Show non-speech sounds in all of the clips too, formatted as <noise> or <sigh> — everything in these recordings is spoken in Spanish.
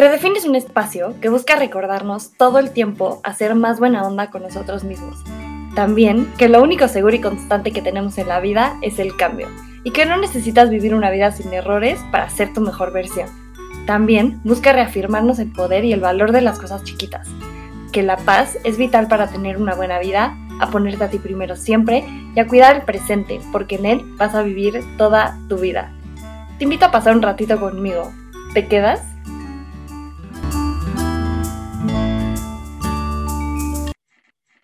Redefine un espacio que busca recordarnos todo el tiempo a ser más buena onda con nosotros mismos. También que lo único seguro y constante que tenemos en la vida es el cambio y que no necesitas vivir una vida sin errores para ser tu mejor versión. También busca reafirmarnos el poder y el valor de las cosas chiquitas, que la paz es vital para tener una buena vida, a ponerte a ti primero siempre y a cuidar el presente, porque en él vas a vivir toda tu vida. Te invito a pasar un ratito conmigo. ¿Te quedas?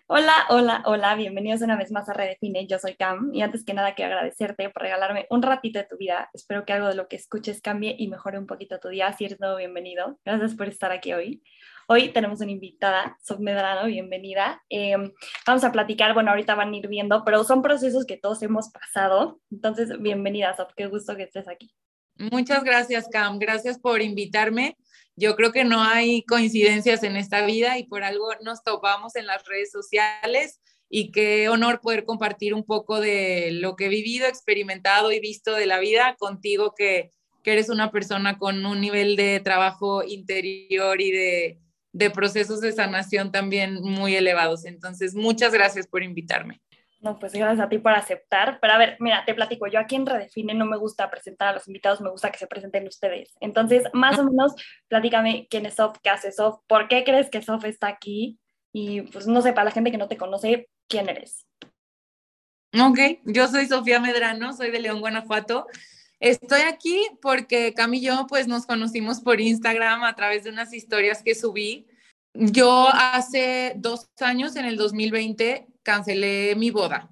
Hola, hola, hola, bienvenidos una vez más a Redefine, yo soy Cam y antes que nada quiero agradecerte por regalarme un ratito de tu vida, espero que algo de lo que escuches cambie y mejore un poquito tu día, si eres bienvenido, gracias por estar aquí hoy. Hoy tenemos una invitada, Sof Medrano, bienvenida. Em, vamos a platicar, bueno, ahorita van a ir viendo, pero son procesos que todos hemos pasado, entonces bienvenida Sof, qué gusto que estés aquí. Muchas gracias Cam, gracias por invitarme yo creo que no hay coincidencias en esta vida y por algo nos topamos en las redes sociales y qué honor poder compartir un poco de lo que he vivido, experimentado y visto de la vida contigo, que, que eres una persona con un nivel de trabajo interior y de, de procesos de sanación también muy elevados. Entonces, muchas gracias por invitarme. No, pues gracias a ti por aceptar. Pero a ver, mira, te platico, yo aquí en Redefine no me gusta presentar a los invitados, me gusta que se presenten ustedes. Entonces, más o menos, platícame quién es Sof, qué hace Sof, por qué crees que Sof está aquí y pues no sé, para la gente que no te conoce, ¿quién eres? Ok, yo soy Sofía Medrano, soy de León, Guanajuato. Estoy aquí porque Cam y yo pues nos conocimos por Instagram a través de unas historias que subí. Yo hace dos años, en el 2020, cancelé mi boda.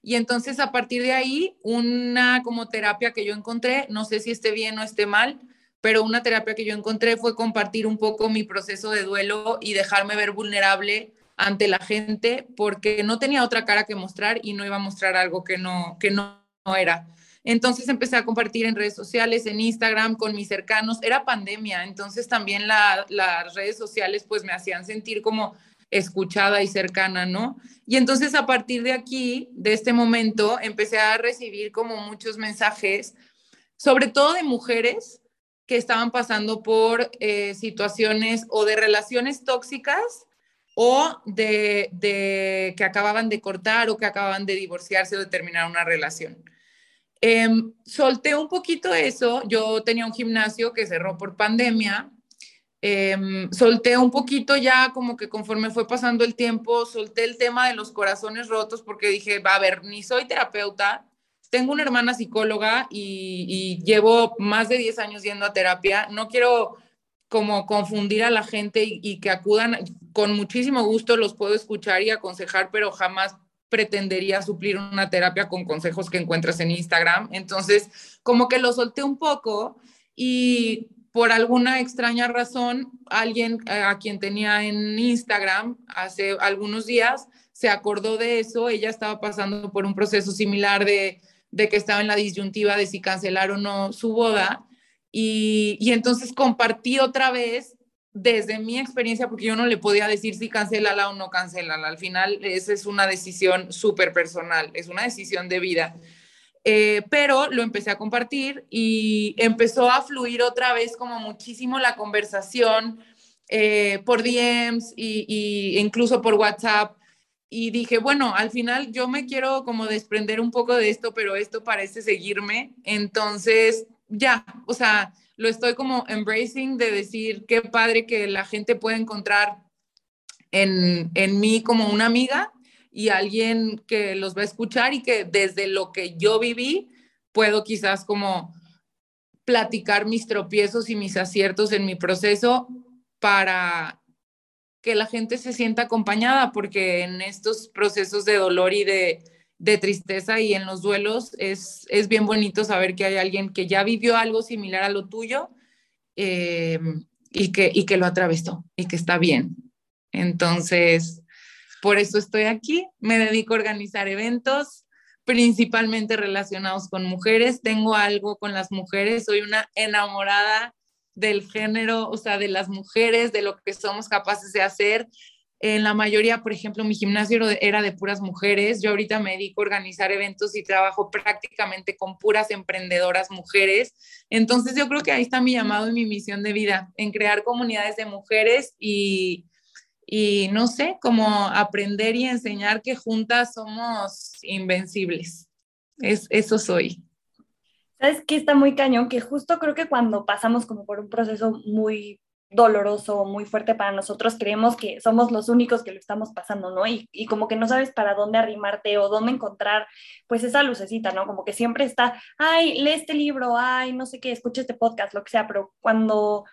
Y entonces a partir de ahí, una como terapia que yo encontré, no sé si esté bien o esté mal, pero una terapia que yo encontré fue compartir un poco mi proceso de duelo y dejarme ver vulnerable ante la gente porque no tenía otra cara que mostrar y no iba a mostrar algo que no, que no, era. Entonces empecé a compartir en redes sociales, en Instagram, con mis cercanos. Era pandemia, entonces también las redes sociales pues me hacían sentir como escuchada y cercana, ¿no? Y entonces a partir de aquí, de este momento, empecé a recibir como muchos mensajes, sobre todo de mujeres que estaban pasando por eh, situaciones o de relaciones tóxicas o de, que acababan de cortar o que acababan de divorciarse o de terminar una relación. Em, solté un poquito eso, yo tenía un gimnasio que cerró por pandemia Em, solté un poquito ya como que conforme fue pasando el tiempo, solté el tema de los corazones rotos porque dije, va a ver, ni soy terapeuta, tengo una hermana psicóloga y, llevo más de 10 años yendo a terapia, no quiero como confundir a la gente y, y que acudan, con muchísimo gusto los puedo escuchar y aconsejar, pero jamás pretendería suplir una terapia con consejos que encuentras en Instagram. Entonces, como que lo solté un poco y por alguna extraña razón, alguien eh, a quien tenía en Instagram hace algunos días se acordó de eso. Ella estaba pasando por un proceso similar de, que estaba en la disyuntiva de si cancelar o no su boda. Y, entonces compartí otra vez desde mi experiencia, porque yo no le podía decir si cancelala o no cancelala. Al final, esa es una decisión súper personal, es una decisión de vida. Eh, pero lo empecé a compartir y empezó a fluir otra vez como muchísimo la conversación eh, por DMs y, incluso por WhatsApp. Y dije, bueno, al final yo me quiero como desprender un poco de esto, pero esto parece seguirme. Entonces, ya, o sea, lo estoy como embracing de decir qué padre que la gente puede encontrar en, en mí como una amiga y alguien que los va a escuchar y que desde lo que yo viví puedo quizás como platicar mis tropiezos y mis aciertos en mi proceso para que la gente se sienta acompañada, porque en estos procesos de dolor y de, tristeza y en los duelos es, es bien bonito saber que hay alguien que ya vivió algo similar a lo tuyo eh, y, que, y que lo atravesó y que está bien. Entonces, por eso estoy aquí. Me dedico a organizar eventos, principalmente relacionados con mujeres. Tengo algo con las mujeres. Soy una enamorada del género, o sea, de las mujeres, de lo que somos capaces de hacer. En la mayoría, por ejemplo, mi gimnasio era de puras mujeres. Yo ahorita me dedico a organizar eventos y trabajo prácticamente con puras emprendedoras mujeres. Entonces yo creo que ahí está mi llamado y mi misión de vida, en crear comunidades de mujeres y, y no sé, como aprender y enseñar que juntas somos invencibles. Es, eso soy. ¿Sabes qué está muy cañón? Que justo creo que cuando pasamos como por un proceso muy doloroso, muy fuerte para nosotros, creemos que somos los únicos que lo estamos pasando, ¿no? Y, y, como que no sabes para dónde arrimarte o dónde encontrar, pues esa lucecita, ¿no? Como que siempre está, ay, lee este libro, ay, no sé qué, escucha este podcast, lo que sea, pero cuando,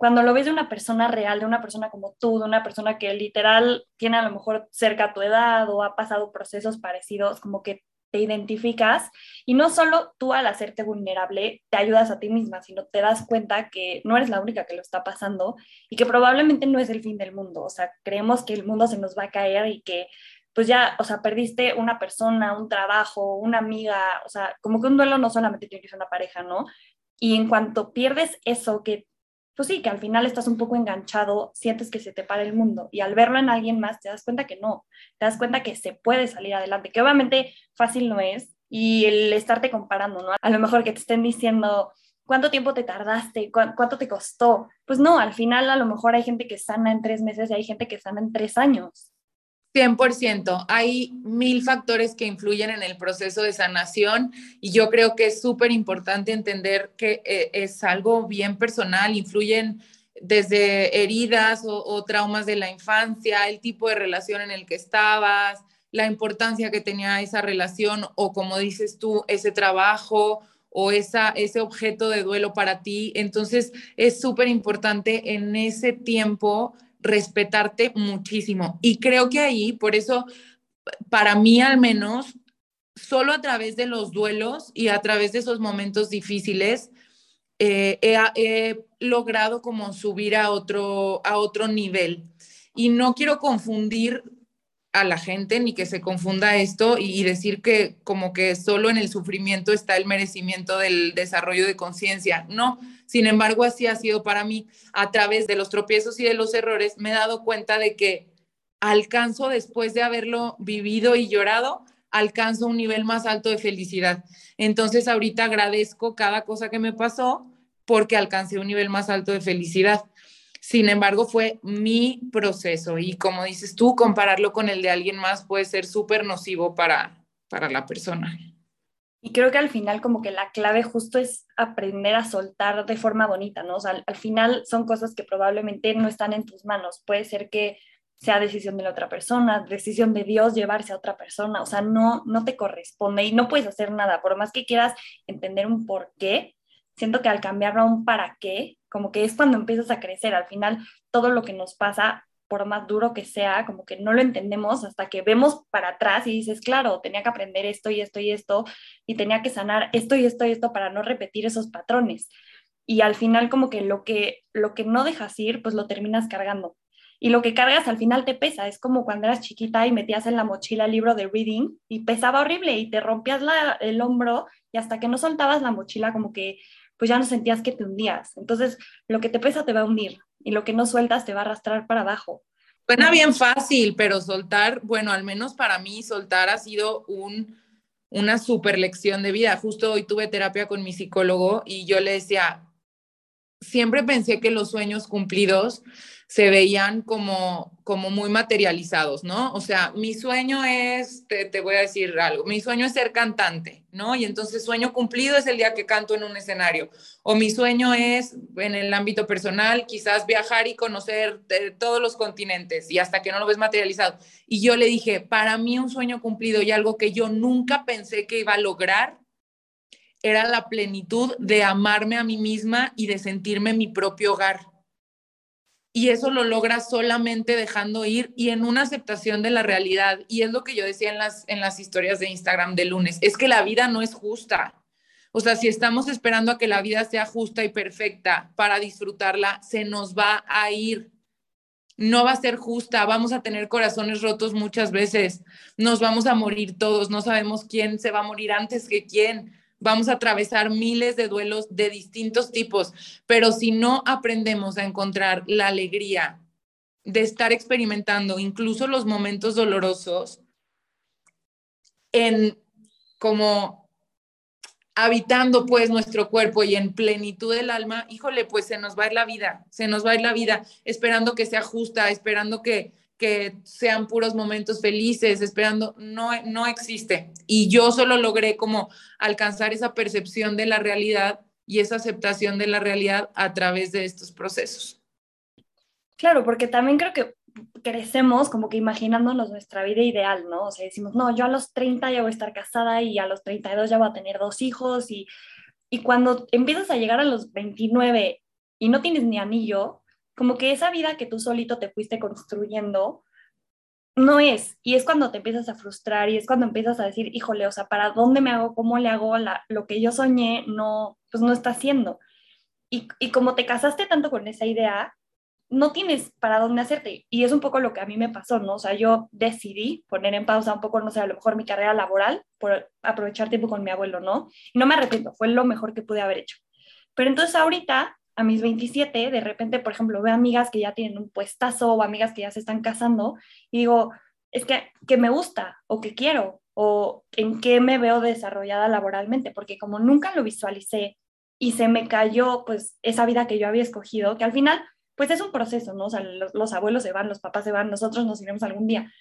cuando lo ves de una persona real, de una persona como tú, de una persona que literal tiene a lo mejor cerca tu edad o ha pasado procesos parecidos, como que te identificas y no solo tú al hacerte vulnerable te ayudas a ti misma, sino te das cuenta que no eres la única que lo está pasando y que probablemente no es el fin del mundo. O sea, creemos que el mundo se nos va a caer y que pues ya, o sea, perdiste una persona, un trabajo, una amiga, o sea, como que un duelo no solamente tiene que ser una pareja, ¿no? Y en cuanto pierdes eso que pues sí, que al final estás un poco enganchado, sientes que se te para el mundo y al verlo en alguien más te das cuenta que no, te das cuenta que se puede salir adelante, que obviamente fácil no es y el estarte comparando, ¿no? A lo mejor que te estén diciendo, ¿cuánto tiempo te tardaste? ¿Cuánto te costó? Pues no, al final a lo mejor hay gente que sana en tres meses y hay gente que sana en tres años. 100%. Hay mil factores que influyen en el proceso de sanación y yo creo que es súper importante entender que eh, es algo bien personal, influyen desde heridas o, traumas de la infancia, el tipo de relación en el que estabas, la importancia que tenía esa relación o como dices tú, ese trabajo o esa, ese objeto de duelo para ti. Entonces es súper importante en ese tiempo respetarte muchísimo. Y creo que ahí, por eso, para mí al menos, solo a través de los duelos y a través de esos momentos difíciles, eh, he, logrado como subir a otro, a otro nivel. Y no quiero confundir a la gente ni que se confunda esto y, decir que como que solo en el sufrimiento está el merecimiento del desarrollo de conciencia. No, sin embargo, así ha sido para mí. A través de los tropiezos y de los errores me he dado cuenta de que alcanzo después de haberlo vivido y llorado, alcanzo un nivel más alto de felicidad. Entonces ahorita agradezco cada cosa que me pasó porque alcancé un nivel más alto de felicidad. Sin embargo, fue mi proceso y como dices tú, compararlo con el de alguien más puede ser súper nocivo para, para la persona. Y creo que al final como que la clave justo es aprender a soltar de forma bonita, ¿no? O sea, al, final son cosas que probablemente no están en tus manos. Puede ser que sea decisión de la otra persona, decisión de Dios llevarse a otra persona, o sea, no, no te corresponde y no puedes hacer nada, por más que quieras entender un por qué, siento que al cambiarlo a un para qué, como que es cuando empiezas a crecer. Al final, todo lo que nos pasa, por más duro que sea, como que no lo entendemos hasta que vemos para atrás y dices, claro, tenía que aprender esto y esto y esto, y tenía que sanar esto y esto y esto para no repetir esos patrones. Y al final, como que lo que, lo que no dejas ir, pues lo terminas cargando. Y lo que cargas al final te pesa. Es como cuando eras chiquita y metías en la mochila el libro de reading y pesaba horrible y te rompías el hombro y hasta que no soltabas la mochila como que pues ya no sentías que te hundías. Entonces, lo que te pesa te va a hundir y lo que no sueltas te va a arrastrar para abajo. Suena bien fácil, pero soltar, bueno, al menos para mí, soltar ha sido un, una super lección de vida. Justo hoy tuve terapia con mi psicólogo y yo le decía, siempre pensé que los sueños cumplidos se veían como, como muy materializados, ¿no? O sea, mi sueño es, te, te, voy a decir algo, mi sueño es ser cantante, ¿no? Y entonces sueño cumplido es el día que canto en un escenario. O mi sueño es, en el ámbito personal, quizás viajar y conocer eh, todos los continentes y hasta que no lo ves materializado. Y yo le dije, para mí un sueño cumplido y algo que yo nunca pensé que iba a lograr era la plenitud de amarme a mí misma y de sentirme mi propio hogar y eso lo logra solamente dejando ir y en una aceptación de la realidad. Y es lo que yo decía en las, en las historias de Instagram de lunes, es que la vida no es justa. O sea, si estamos esperando a que la vida sea justa y perfecta para disfrutarla, se nos va a ir. No va a ser justa, vamos a tener corazones rotos muchas veces, nos vamos a morir todos, no sabemos quién se va a morir antes que quién vamos a atravesar miles de duelos de distintos tipos, pero si no aprendemos a encontrar la alegría de estar experimentando incluso los momentos dolorosos en como habitando pues nuestro cuerpo y en plenitud del alma, híjole, pues se nos va a ir la vida, se nos va a ir la vida esperando que sea justa, esperando que, que sean puros momentos felices, esperando, no, no existe. Y yo solo logré como alcanzar esa percepción de la realidad y esa aceptación de la realidad a través de estos procesos. Claro, porque también creo que crecemos como que imaginándonos nuestra vida ideal, ¿no? O sea, decimos, no, yo a los 30 ya voy a estar casada y a los 32 ya voy a tener dos hijos y, y cuando empiezas a llegar a los 29 y no tienes ni anillo, como que esa vida que tú solito te fuiste construyendo no es. Y es cuando te empiezas a frustrar y es cuando empiezas a decir, híjole, o sea, ¿para dónde me hago? ¿Cómo le hago? La, lo que yo soñé no, pues no está haciendo. Y, y como te casaste tanto con esa idea, no tienes para dónde hacerte. Y es un poco lo que a mí me pasó, ¿no? O sea, yo decidí poner en pausa un poco, no sé, a lo mejor mi carrera laboral por aprovechar tiempo con mi abuelo, ¿no? Y no me arrepiento, fue lo mejor que pude haber hecho. Pero entonces ahorita a mis 27, de repente, por ejemplo, veo amigas que ya tienen un puestazo o amigas que ya se están casando y digo, es que, que me gusta o que quiero o en qué me veo desarrollada laboralmente, porque como nunca lo visualicé y se me cayó pues esa vida que yo había escogido, que al final pues es un proceso, ¿no? O sea, los, los abuelos se van, los papás se van, nosotros nos iremos algún día,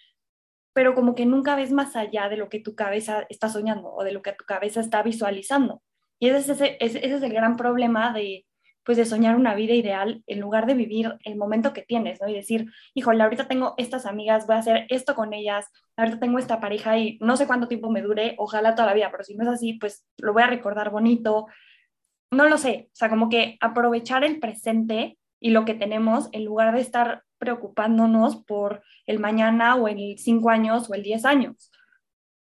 pero como que nunca ves más allá de lo que tu cabeza está soñando o de lo que tu cabeza está visualizando. Y ese es el gran problema de, pues de soñar una vida ideal en lugar de vivir el momento que tienes, ¿no? Y decir, híjole, ahorita tengo estas amigas, voy a hacer esto con ellas, ahorita tengo esta pareja y no sé cuánto tiempo me dure, ojalá toda la vida, pero si no es así, pues lo voy a recordar bonito. No lo sé, o sea, como que aprovechar el presente y lo que tenemos en lugar de estar preocupándonos por el mañana o el cinco años o el diez años.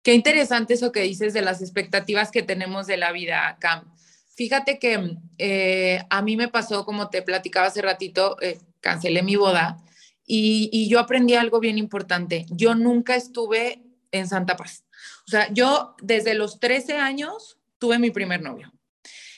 Qué interesante eso que dices de las expectativas que tenemos de la vida, Cam. Fíjate que eh, a mí me pasó, como te platicaba hace ratito, eh, cancelé mi boda y, y, yo aprendí algo bien importante. Yo nunca estuve en Santa Paz. O sea, yo desde los 13 años tuve mi primer novio.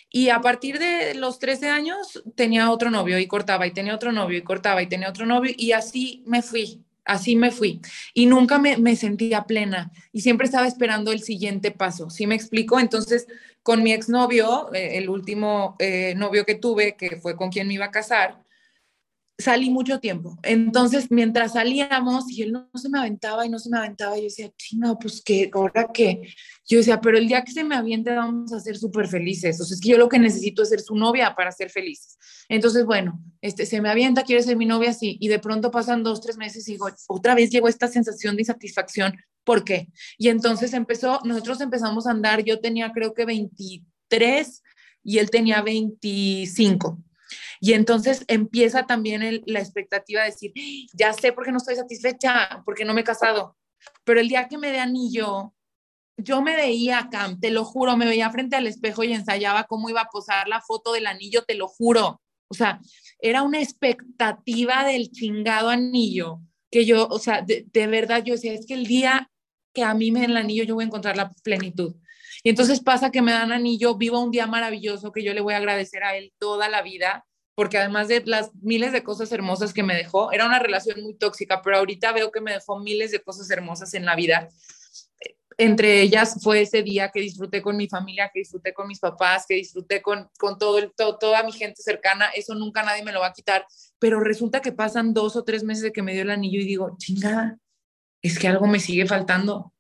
Y a partir de los 13 años tenía otro novio y cortaba y tenía otro novio y cortaba y tenía otro novio y así me fui así me fui y nunca me, sentía plena y siempre estaba esperando el siguiente paso. ¿Sí me explico? Entonces, con mi exnovio, eh, el último eh, novio que tuve, que fue con quien me iba a casar, salí mucho tiempo. Entonces, mientras salíamos y él no, se me aventaba y no se me aventaba, yo decía, chinga, pues ahora qué. Yo decía, pero el día que se me aviente vamos a ser súper felices. O sea, es que yo lo que necesito es ser su novia para ser felices. Entonces, bueno, este, se me avienta, quiere ser mi novia, sí. Y de pronto pasan dos, tres meses y digo, otra vez llegó esta sensación de insatisfacción. ¿Por qué? Y entonces empezó, nosotros empezamos a andar, yo tenía creo que 23 y él tenía 25. Y entonces empieza también la expectativa de decir, ya sé por qué no estoy satisfecha, porque no me he casado. Pero el día que me dé anillo, yo me veía, Cam, te lo juro, me veía frente al espejo y ensayaba cómo iba a posar la foto del anillo, te lo juro. O sea, era una expectativa del chingado anillo que yo, o sea, de, verdad yo decía, es que el día que a mí me den el anillo yo voy a encontrar la plenitud. Y entonces pasa que me dan anillo, vivo un día maravilloso que yo le voy a agradecer a él toda la vida, porque además de las miles de cosas hermosas que me dejó, era una relación muy tóxica, pero ahorita veo que me dejó miles de cosas hermosas en la vida. Entre ellas fue ese día que disfruté con mi familia, que disfruté con mis papás, que disfruté con, con todo, el, todo, toda mi gente cercana. Eso nunca nadie me lo va a quitar. Pero resulta que pasan dos o tres meses de que me dio el anillo y digo, chingada, es que algo me sigue faltando.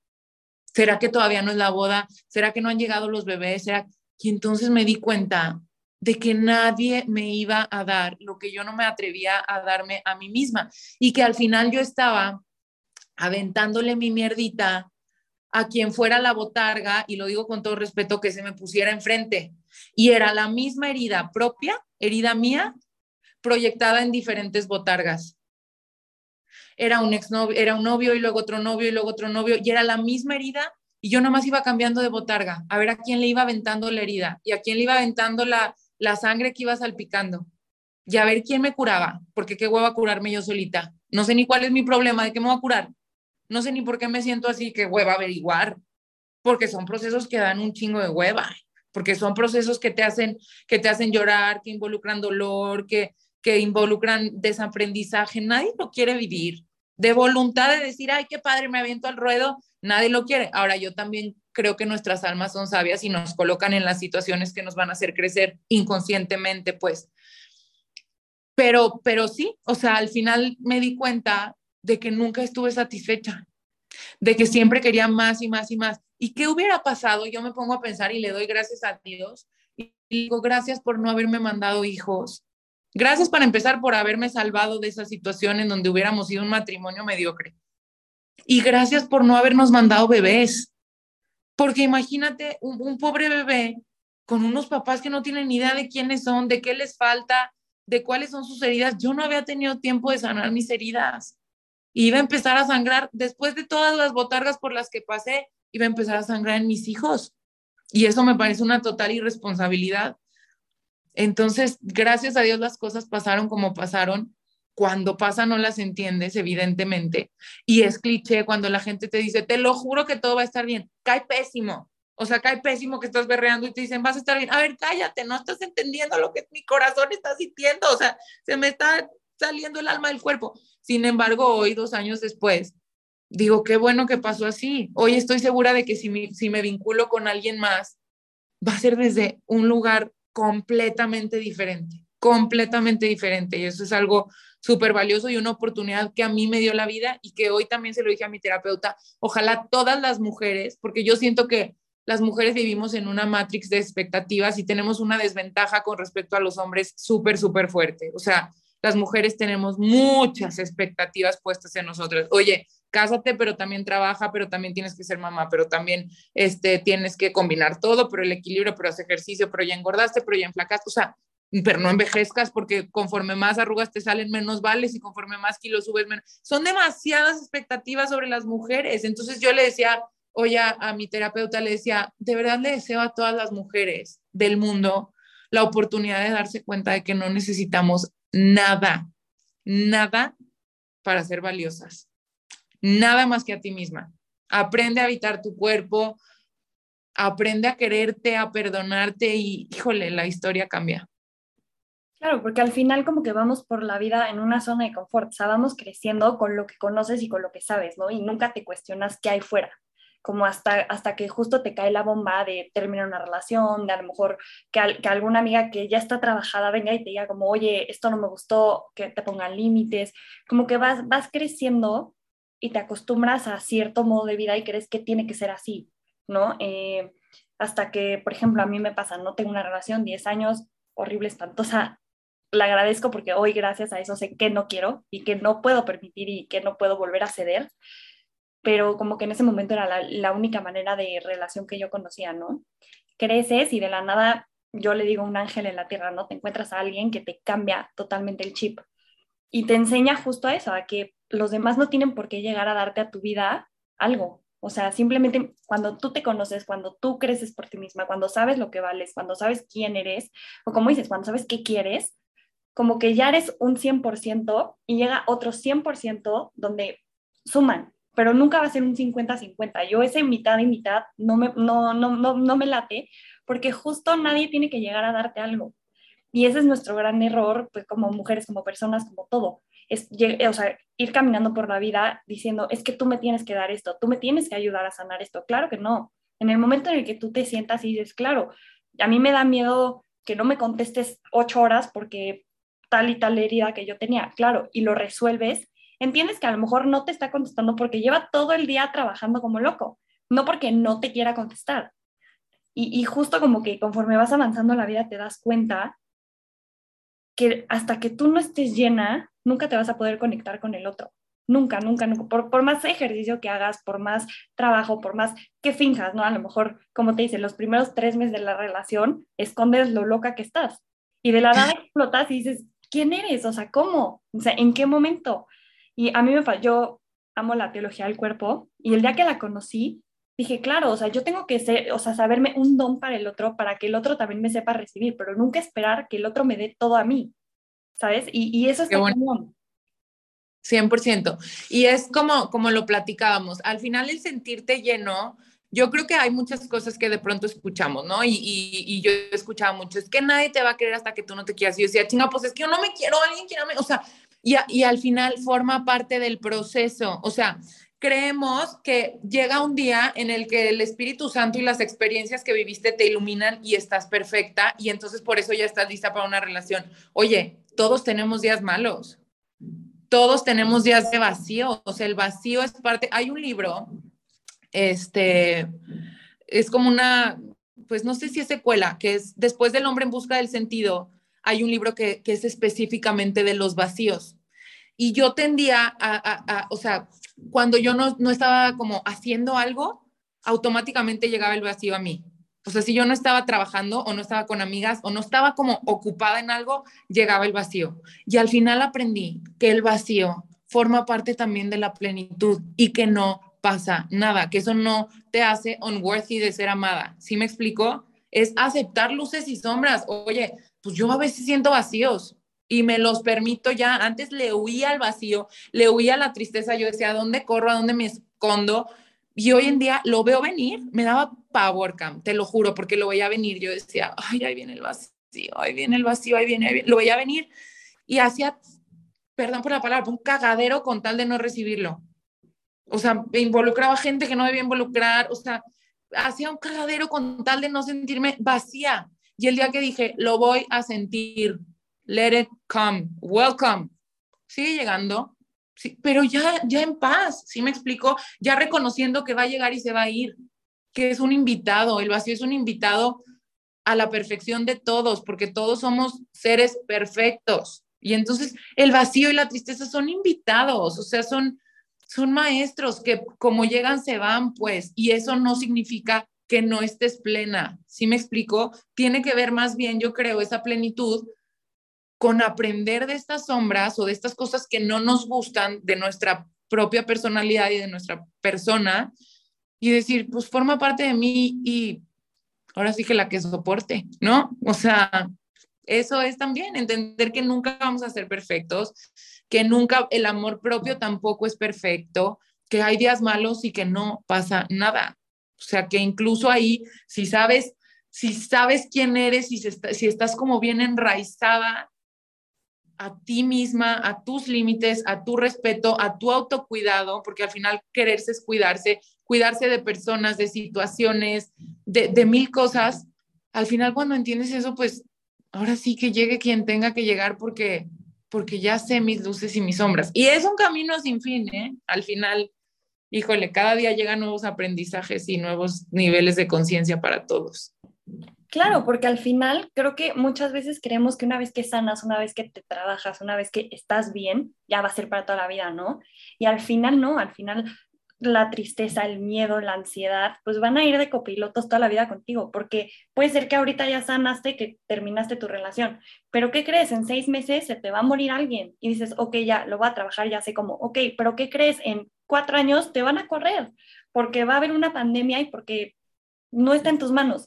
¿Será que todavía no es la boda? ¿Será que no han llegado los bebés? ¿Será? Y entonces me di cuenta de que nadie me iba a dar lo que yo no me atrevía a darme a mí misma y que al final yo estaba aventándole mi mierdita a quien fuera la botarga, y lo digo con todo respeto, que se me pusiera enfrente. Y era la misma herida propia, herida mía, proyectada en diferentes botargas. Era un exnovio, era un novio y luego otro novio y luego otro novio, y era la misma herida, y yo nomás iba cambiando de botarga, a ver a quién le iba aventando la herida y a quién le iba aventando la, la sangre que iba salpicando y a ver quién me curaba, porque qué hueva curarme yo solita. No sé ni cuál es mi problema, de qué me voy a curar. No sé ni por qué me siento así, qué hueva averiguar, porque son procesos que dan un chingo de hueva, porque son procesos que te hacen, que te hacen llorar, que involucran dolor, que, que involucran desaprendizaje, nadie lo quiere vivir. De voluntad de decir, ay, qué padre, me aviento al ruedo, nadie lo quiere. Ahora, yo también creo que nuestras almas son sabias y nos colocan en las situaciones que nos van a hacer crecer inconscientemente, pues. Pero, pero sí, o sea, al final me di cuenta de que nunca estuve satisfecha, de que siempre quería más y más y más. ¿Y qué hubiera pasado? Yo me pongo a pensar y le doy gracias a Dios y digo, gracias por no haberme mandado hijos. Gracias para empezar por haberme salvado de esa situación en donde hubiéramos sido un matrimonio mediocre. Y gracias por no habernos mandado bebés. Porque imagínate un, pobre bebé con unos papás que no tienen ni idea de quiénes son, de qué les falta, de cuáles son sus heridas. Yo no había tenido tiempo de sanar mis heridas. Iba a empezar a sangrar, después de todas las botargas por las que pasé, iba a empezar a sangrar en mis hijos. Y eso me parece una total irresponsabilidad. Entonces, gracias a Dios las cosas pasaron como pasaron cuando pasa no las entiendes, evidentemente. Y es cliché cuando la gente te dice, te lo juro que todo va a estar bien. Cae pésimo. O sea, cae pésimo que estás berreando y te dicen, vas a estar bien. A ver, cállate, no estás entendiendo lo que mi corazón está sintiendo. O sea, se me está saliendo el alma del cuerpo. Sin embargo, hoy, dos años después, digo, qué bueno que pasó así. Hoy estoy segura de que si si me vinculo con alguien más, va a ser desde un lugar completamente diferente, completamente diferente. Y eso es algo súper valioso y una oportunidad que a mí me dio la vida y que hoy también se lo dije a mi terapeuta. Ojalá todas las mujeres, porque yo siento que las mujeres vivimos en una matrix de expectativas y tenemos una desventaja con respecto a los hombres súper, súper fuerte. O sea, las mujeres tenemos muchas expectativas puestas en nosotros. Oye, cásate, pero también trabaja, pero también tienes que ser mamá, pero también este, tienes que combinar todo, pero el equilibrio, pero hacer ejercicio, pero ya engordaste, pero ya enflacaste. O sea, pero no envejezcas porque conforme más arrugas te salen menos vales y conforme más kilos subes menos. Son demasiadas expectativas sobre las mujeres. Entonces yo le decía, oye, a, mi terapeuta le decía, de verdad le deseo a todas las mujeres del mundo la oportunidad de darse cuenta de que no necesitamos nada, nada para ser valiosas. Nada más que a ti misma. Aprende a habitar tu cuerpo, aprende a quererte, a perdonarte y, híjole, la historia cambia. Claro, porque al final como que vamos por la vida en una zona de confort, o sea, vamos creciendo con lo que conoces y con lo que sabes, ¿no? Y nunca te cuestionas qué hay fuera, como hasta, hasta que justo te cae la bomba de terminar una relación, de a lo mejor que, que alguna amiga que ya está trabajada venga y te diga como, oye, esto no me gustó, que te pongan límites, como que vas, vas creciendo y te acostumbras a cierto modo de vida y crees que tiene que ser así, ¿no? Eh, hasta que, por ejemplo, a mí me pasa, no tengo una relación, 10 años, horrible, espantosa, le agradezco porque hoy gracias a eso sé que no quiero y que no puedo permitir y que no puedo volver a ceder, pero como que en ese momento era la, única manera de relación que yo conocía, ¿no? Creces y de la nada yo le digo un ángel en la tierra, ¿no? Te encuentras a alguien que te cambia totalmente el chip y te enseña justo a eso, a que los demás no tienen por qué llegar a darte a tu vida algo. O sea, simplemente cuando tú te conoces, cuando tú creces por ti misma, cuando sabes lo que vales, cuando sabes quién eres, o como dices, cuando sabes qué quieres, como que ya eres un 100% y llega otro 100% donde suman, pero nunca va a ser un 50-50. Yo ese mitad y mitad no me, no, no, no, no me late porque justo nadie tiene que llegar a darte algo. Y ese es nuestro gran error, pues como mujeres, como personas, como todo. Es, o sea, ir caminando por la vida diciendo, es que tú me tienes que dar esto, tú me tienes que ayudar a sanar esto. Claro que no. En el momento en el que tú te sientas y dices, claro, a mí me da miedo que no me contestes ocho horas porque tal y tal herida que yo tenía, claro, y lo resuelves, entiendes que a lo mejor no te está contestando porque lleva todo el día trabajando como loco, no porque no te quiera contestar. Y, justo como que conforme vas avanzando en la vida te das cuenta que hasta que tú no estés llena, nunca te vas a poder conectar con el otro. Nunca, nunca, nunca. Por, por, más ejercicio que hagas, por más trabajo, por más que finjas, ¿no? A lo mejor, como te dice, los primeros tres meses de la relación, escondes lo loca que estás. Y de la nada <laughs> explotas y dices, ¿quién eres? O sea, ¿cómo? O sea, ¿en qué momento? Y a mí me yo amo la teología del cuerpo y el día que la conocí, dije, claro, o sea, yo tengo que ser, o sea, saberme un don para el otro, para que el otro también me sepa recibir, pero nunca esperar que el otro me dé todo a mí, ¿sabes? Y, y eso es bueno. 100%. Y es como, como lo platicábamos, al final el sentirte lleno yo creo que hay muchas cosas que de pronto escuchamos, ¿no? Y, y, yo he escuchado mucho, es que nadie te va a querer hasta que tú no te quieras. Y yo decía, chinga, pues es que yo no me quiero, alguien quiera, o sea, y, al final forma parte del proceso, o sea, creemos que llega un día en el que el Espíritu Santo y las experiencias que viviste te iluminan y estás perfecta y entonces por eso ya estás lista para una relación. Oye, todos tenemos días malos, todos tenemos días de vacío, o sea, el vacío es parte, hay un libro, este, es como una, pues no sé si es secuela, que es Después del hombre en busca del sentido, hay un libro que es específicamente de los vacíos. Y yo tendía a, a, o sea, cuando yo no, no estaba como haciendo algo, automáticamente llegaba el vacío a mí. O sea, si yo no estaba trabajando o no estaba con amigas o no estaba como ocupada en algo, llegaba el vacío. Y al final aprendí que el vacío forma parte también de la plenitud y que no pasa nada, que eso no te hace unworthy de ser amada. ¿Sí me explico? Es aceptar luces y sombras. Oye, pues yo a veces siento vacíos y me los permito ya. Antes le huía al vacío, le huía a la tristeza. Yo decía, ¿a dónde corro? ¿A dónde me escondo? Y hoy en día lo veo venir, me daba pavor, Cam, te lo juro, porque lo veía venir. Yo decía, ay, ahí viene el vacío, ahí viene el vacío, ahí viene, ahí viene. Lo veía venir y hacía, perdón por la palabra, un cagadero con tal de no recibirlo. O sea, involucraba gente que no debía involucrar, o sea, hacía un cagadero con tal de no sentirme vacía. Y el día que dije, lo voy a sentir, let it come, welcome, sigue llegando, sí, pero ya, ya en paz, ¿sí me explico? Ya reconociendo que va a llegar y se va a ir, que es un invitado, el vacío es un invitado a la perfección de todos, porque todos somos seres perfectos. Y entonces el vacío y la tristeza son invitados, o sea, son, son maestros que como llegan se van, pues, y eso no significa que no estés plena. ¿Sí me explico? Tiene que ver más bien, yo creo, esa plenitud con aprender de estas sombras o de estas cosas que no nos gustan de nuestra propia personalidad y de nuestra persona y decir, pues forma parte de mí y ahora sí que la que soporte, ¿no? O sea, eso es también entender que nunca vamos a ser perfectos, que nunca el amor propio tampoco es perfecto, que hay días malos y que no pasa nada. O sea, que incluso ahí, si sabes, si sabes quién eres si, si estás como bien enraizada a ti misma, a tus límites, a tu respeto, a tu autocuidado, porque al final quererse es cuidarse, cuidarse de personas, de situaciones, de, mil cosas. Al final cuando entiendes eso, pues ahora sí que llegue quien tenga que llegar porque, porque ya sé mis luces y mis sombras. Y es un camino sin fin, ¿eh? Al final, híjole, cada día llegan nuevos aprendizajes y nuevos niveles de conciencia para todos. Claro, porque al final creo que muchas veces creemos que una vez que sanas, una vez que te trabajas, una vez que estás bien, ya va a ser para toda la vida, ¿no? Y al final no, al final la tristeza, el miedo, la ansiedad, pues van a ir de copilotos toda la vida contigo, porque puede ser que ahorita ya sanaste, que terminaste tu relación, pero ¿qué crees? En seis meses se te va a morir alguien y dices, ok, ya lo voy a trabajar, ya sé cómo, ok, pero ¿qué crees? En cuatro años te van a correr, porque va a haber una pandemia y porque no está en tus manos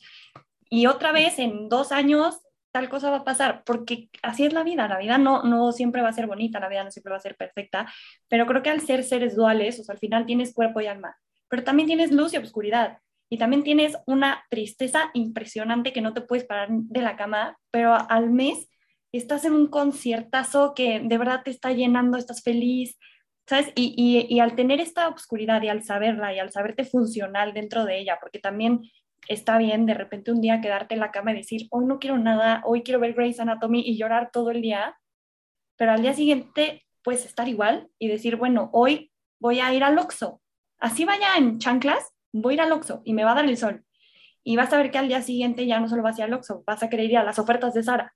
y otra vez en dos años tal cosa va a pasar, porque así es la vida, la vida no, no siempre va a ser bonita, la vida no siempre va a ser perfecta, pero creo que al ser seres duales, o sea, al final tienes cuerpo y alma, pero también tienes luz y oscuridad, y también tienes una tristeza impresionante que no te puedes parar de la cama, pero al mes estás en un conciertazo que de verdad te está llenando, estás feliz, ¿sabes? Y, y, y al tener esta oscuridad y al saberla y al saberte funcional dentro de ella, porque también está bien de repente un día quedarte en la cama y decir, hoy no quiero nada, hoy quiero ver Grey's Anatomy y llorar todo el día, pero al día siguiente puedes estar igual y decir, bueno, hoy voy a ir al Oxxo. Así vaya en chanclas, voy a ir al Oxxo y me va a dar el sol. Y vas a ver que al día siguiente ya no solo vas a ir al Oxxo, vas a querer ir a las ofertas de Sara.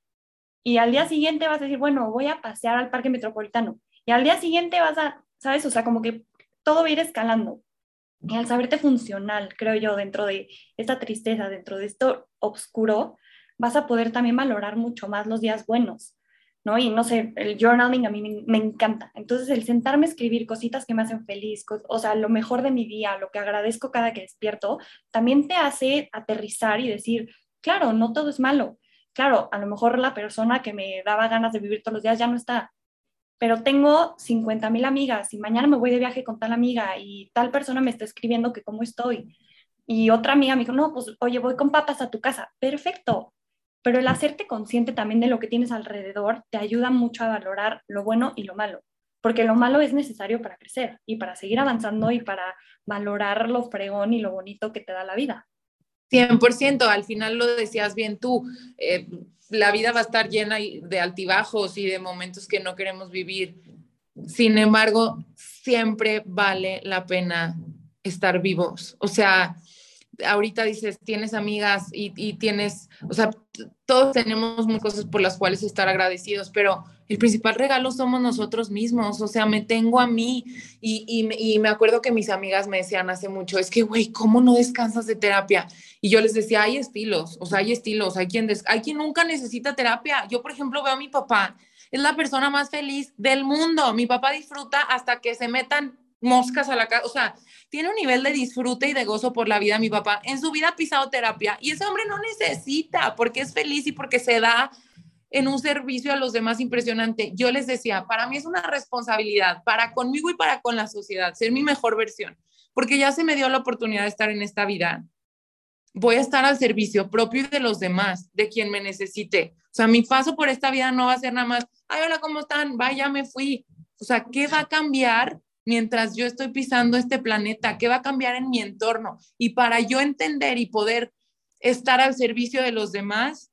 Y al día siguiente vas a decir, bueno, voy a pasear al parque metropolitano. Y al día siguiente vas a, ¿sabes? O sea, como que todo va a ir escalando. Y al saberte funcional, creo yo, dentro de esta tristeza, dentro de esto oscuro, vas a poder también valorar mucho más los días buenos, ¿no? Y no sé, el journaling a mí me, encanta. Entonces, el sentarme a escribir cositas que me hacen feliz, o sea, lo mejor de mi día, lo que agradezco cada que despierto, también te hace aterrizar y decir, claro, no todo es malo. Claro, a lo mejor la persona que me daba ganas de vivir todos los días ya no está, pero tengo 50 mil amigas y mañana me voy de viaje con tal amiga y tal persona me está escribiendo que cómo estoy. Y otra amiga me dijo, no, pues oye, voy con papas a tu casa. Perfecto. Pero el hacerte consciente también de lo que tienes alrededor te ayuda mucho a valorar lo bueno y lo malo. Porque lo malo es necesario para crecer y para seguir avanzando y para valorar lo fregón y lo bonito que te da la vida. 100%, al final lo decías bien tú, eh, la vida va a estar llena de altibajos y de momentos que no queremos vivir. Sin embargo, siempre vale la pena estar vivos. O sea, ahorita dices, tienes amigas y, tienes, o sea, todos tenemos muchas cosas por las cuales estar agradecidos, pero el principal regalo somos nosotros mismos, o sea, me tengo a mí y, me acuerdo que mis amigas me decían hace mucho, es que, güey, ¿cómo no descansas de terapia? Y yo les decía, hay estilos, o sea, hay estilos, hay quien, hay quien nunca necesita terapia. Yo, por ejemplo, veo a mi papá, es la persona más feliz del mundo, mi papá disfruta hasta que se metan moscas a la casa, o sea, tiene un nivel de disfrute y de gozo por la vida mi papá. En su vida ha pisado terapia y ese hombre no necesita porque es feliz y porque se da en un servicio a los demás impresionante. Yo les decía, para mí es una responsabilidad, para conmigo y para con la sociedad, ser mi mejor versión, porque ya se me dio la oportunidad de estar en esta vida. Voy a estar al servicio propio y de los demás, de quien me necesite. O sea, mi paso por esta vida no va a ser nada más, ay, hola, ¿cómo están? Vaya, me fui. O sea, ¿qué va a cambiar mientras yo estoy pisando este planeta? ¿Qué va a cambiar en mi entorno? Y para yo entender y poder estar al servicio de los demás,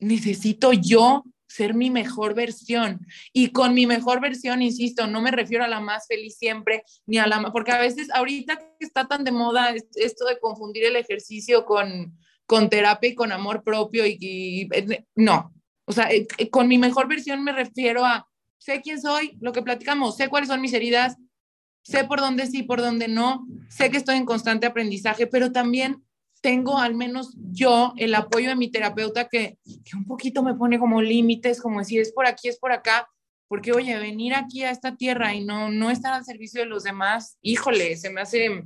necesito yo ser mi mejor versión. Y con mi mejor versión, insisto, no me refiero a la más feliz siempre, ni a la porque a veces ahorita está tan de moda esto de confundir el ejercicio con, con terapia y con amor propio y, no, o sea, eh, con mi mejor versión me refiero a sé quién soy, lo que platicamos, sé cuáles son mis heridas, sé por dónde sí, por dónde no, sé que estoy en constante aprendizaje, pero también tengo al menos yo el apoyo de mi terapeuta que, que un poquito me pone como límites, como decir, es por aquí, es por acá, porque oye, venir aquí a esta tierra y no, no estar al servicio de los demás, híjole, se me hace,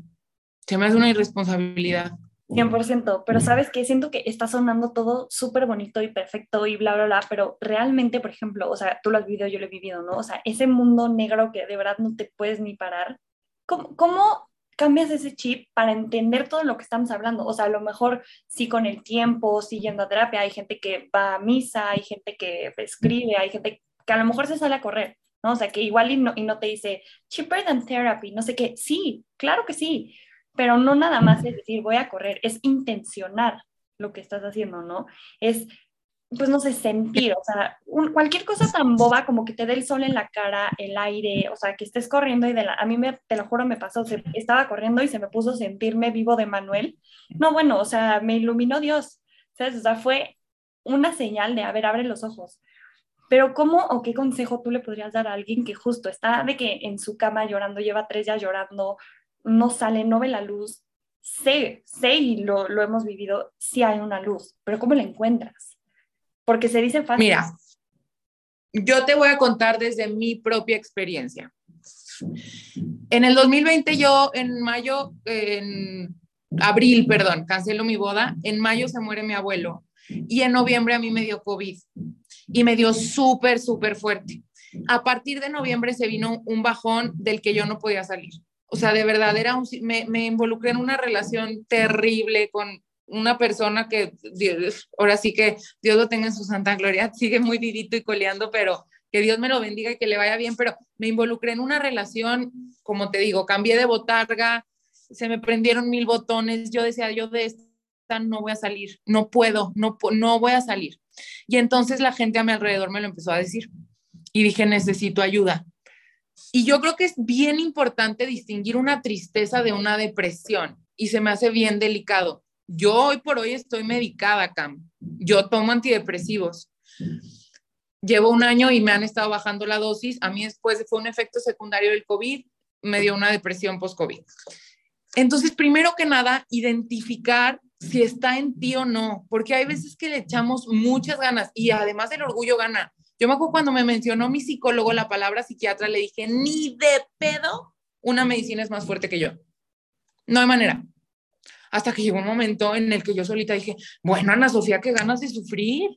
se me hace una irresponsabilidad. 100%, pero sabes que siento que está sonando todo súper bonito y perfecto y bla, bla, bla, pero realmente, por ejemplo, o sea, tú lo has vivido, yo lo he vivido, ¿no? O sea, ese mundo negro que de verdad no te puedes ni parar, ¿cómo, cómo cambias ese chip para entender todo lo que estamos hablando? O sea, a lo mejor sí con el tiempo, siguiendo a terapia, hay gente que va a misa, hay gente que escribe, hay gente que a lo mejor se sale a correr, ¿no? O sea, que igual y no, y no te dice, cheaper than therapy, no sé qué, sí, claro que sí, pero no nada más es decir, voy a correr, es intencionar lo que estás haciendo, ¿no? Es, pues no sé, sentir, o sea, cualquier cosa tan boba como que te dé el sol en la cara, el aire, o sea, que estés corriendo y de la, a mí me, te lo juro, me pasó, estaba corriendo y se me puso sentirme vivo de Manuel. No, bueno, o sea, me iluminó Dios, ¿sabes? O sea, fue una señal de, a ver, abre los ojos. Pero ¿cómo o qué consejo tú le podrías dar a alguien que justo está de que en su cama llorando, lleva tres días llorando, no sale, no ve la luz. Sé, sé y lo, lo hemos vivido, sí hay una luz, pero ¿cómo la encuentras? Porque se dice fácil. Mira, yo te voy a contar desde mi propia experiencia. En el 2020 yo en mayo, en abril, perdón, cancelo mi boda, en mayo se muere mi abuelo y en noviembre a mí me dio COVID y me dio súper, súper fuerte. A partir de noviembre se vino un bajón del que yo no podía salir. O sea, de verdad, era me involucré en una relación terrible con una persona que, ahora sí que Dios lo tenga en su santa gloria, <laughs> sigue muy vivito y coleando, pero que Dios me lo bendiga y que le vaya bien, pero me involucré en una relación, como te digo, cambié de botarga, se me prendieron mil botones, yo decía, yo de esta no voy a salir, no puedo, no, no voy a salir. Y entonces la gente a mi alrededor me lo empezó a decir y dije, necesito ayuda. Y yo creo que es bien importante distinguir una tristeza de una depresión y se me hace bien delicado. Yo hoy por hoy estoy medicada, Cam. Yo tomo antidepresivos. Llevo un año y me han estado bajando la dosis. A mí después fue un efecto secundario del COVID, me dio una depresión post-COVID. Entonces, primero que nada, identificar si está en ti o no, porque hay veces que le echamos muchas ganas y además el orgullo gana. Yo me acuerdo cuando me mencionó mi psicólogo la palabra psiquiatra, le dije, ni de pedo, una medicina es más fuerte que yo. No hay manera. Hasta que llegó un momento en el que yo solita dije, bueno, Ana Sofía, qué ganas de sufrir.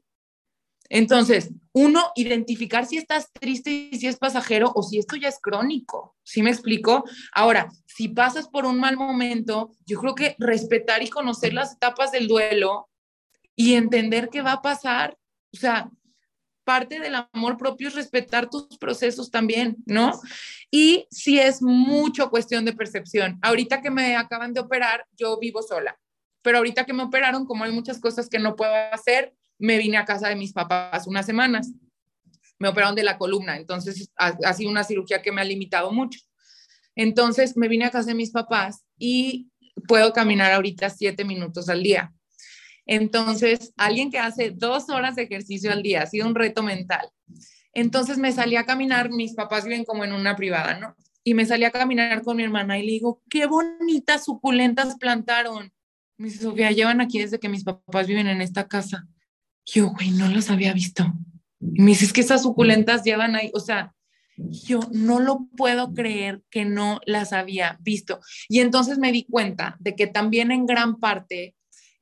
Entonces, uno, identificar si estás triste y si es pasajero o si esto ya es crónico. ¿Sí me explico? Ahora, si pasas por un mal momento, yo creo que respetar y conocer las etapas del duelo y entender qué va a pasar. O sea, parte del amor propio es respetar tus procesos también, ¿no? Y si es mucho cuestión de percepción. Ahorita que me acaban de operar, yo vivo sola, pero ahorita que me operaron, como hay muchas cosas que no puedo hacer, me vine a casa de mis papás unas semanas. Me operaron de la columna, entonces ha, sido una cirugía que me ha limitado mucho. Entonces me vine a casa de mis papás y puedo caminar ahorita siete minutos al día. Entonces, alguien que hace dos horas de ejercicio al día ha sido un reto mental. Entonces me salí a caminar, mis papás viven como en una privada, ¿no? Y me salí a caminar con mi hermana y le digo, qué bonitas suculentas plantaron. Dice, Sofía, llevan aquí desde que mis papás viven en esta casa. Yo, güey, no las había visto. Y me dices que esas suculentas llevan ahí, o sea, yo no lo puedo creer que no las había visto. Y entonces me di cuenta de que también en gran parte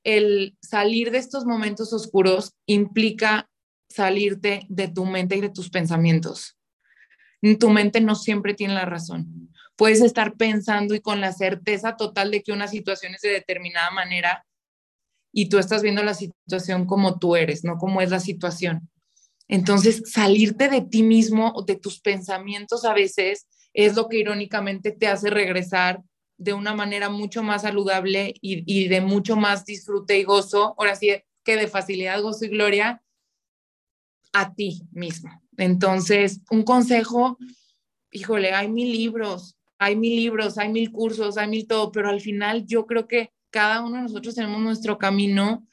el salir de estos momentos oscuros implica salirte de tu mente y de tus pensamientos. Tu mente no siempre tiene la razón. Puedes estar pensando y con la certeza total de que una situación es de determinada manera y tú estás viendo la situación como tú eres, no como es la situación. Entonces, salirte de ti mismo o de tus pensamientos a veces es lo que irónicamente te hace regresar de una manera mucho más saludable y, de mucho más disfrute y gozo, ahora sí que de facilidad, gozo y gloria, a ti mismo. Entonces, un consejo, híjole, hay mil libros, hay mil libros, hay mil cursos, hay mil todo, pero al final yo creo que cada uno de nosotros tenemos nuestro camino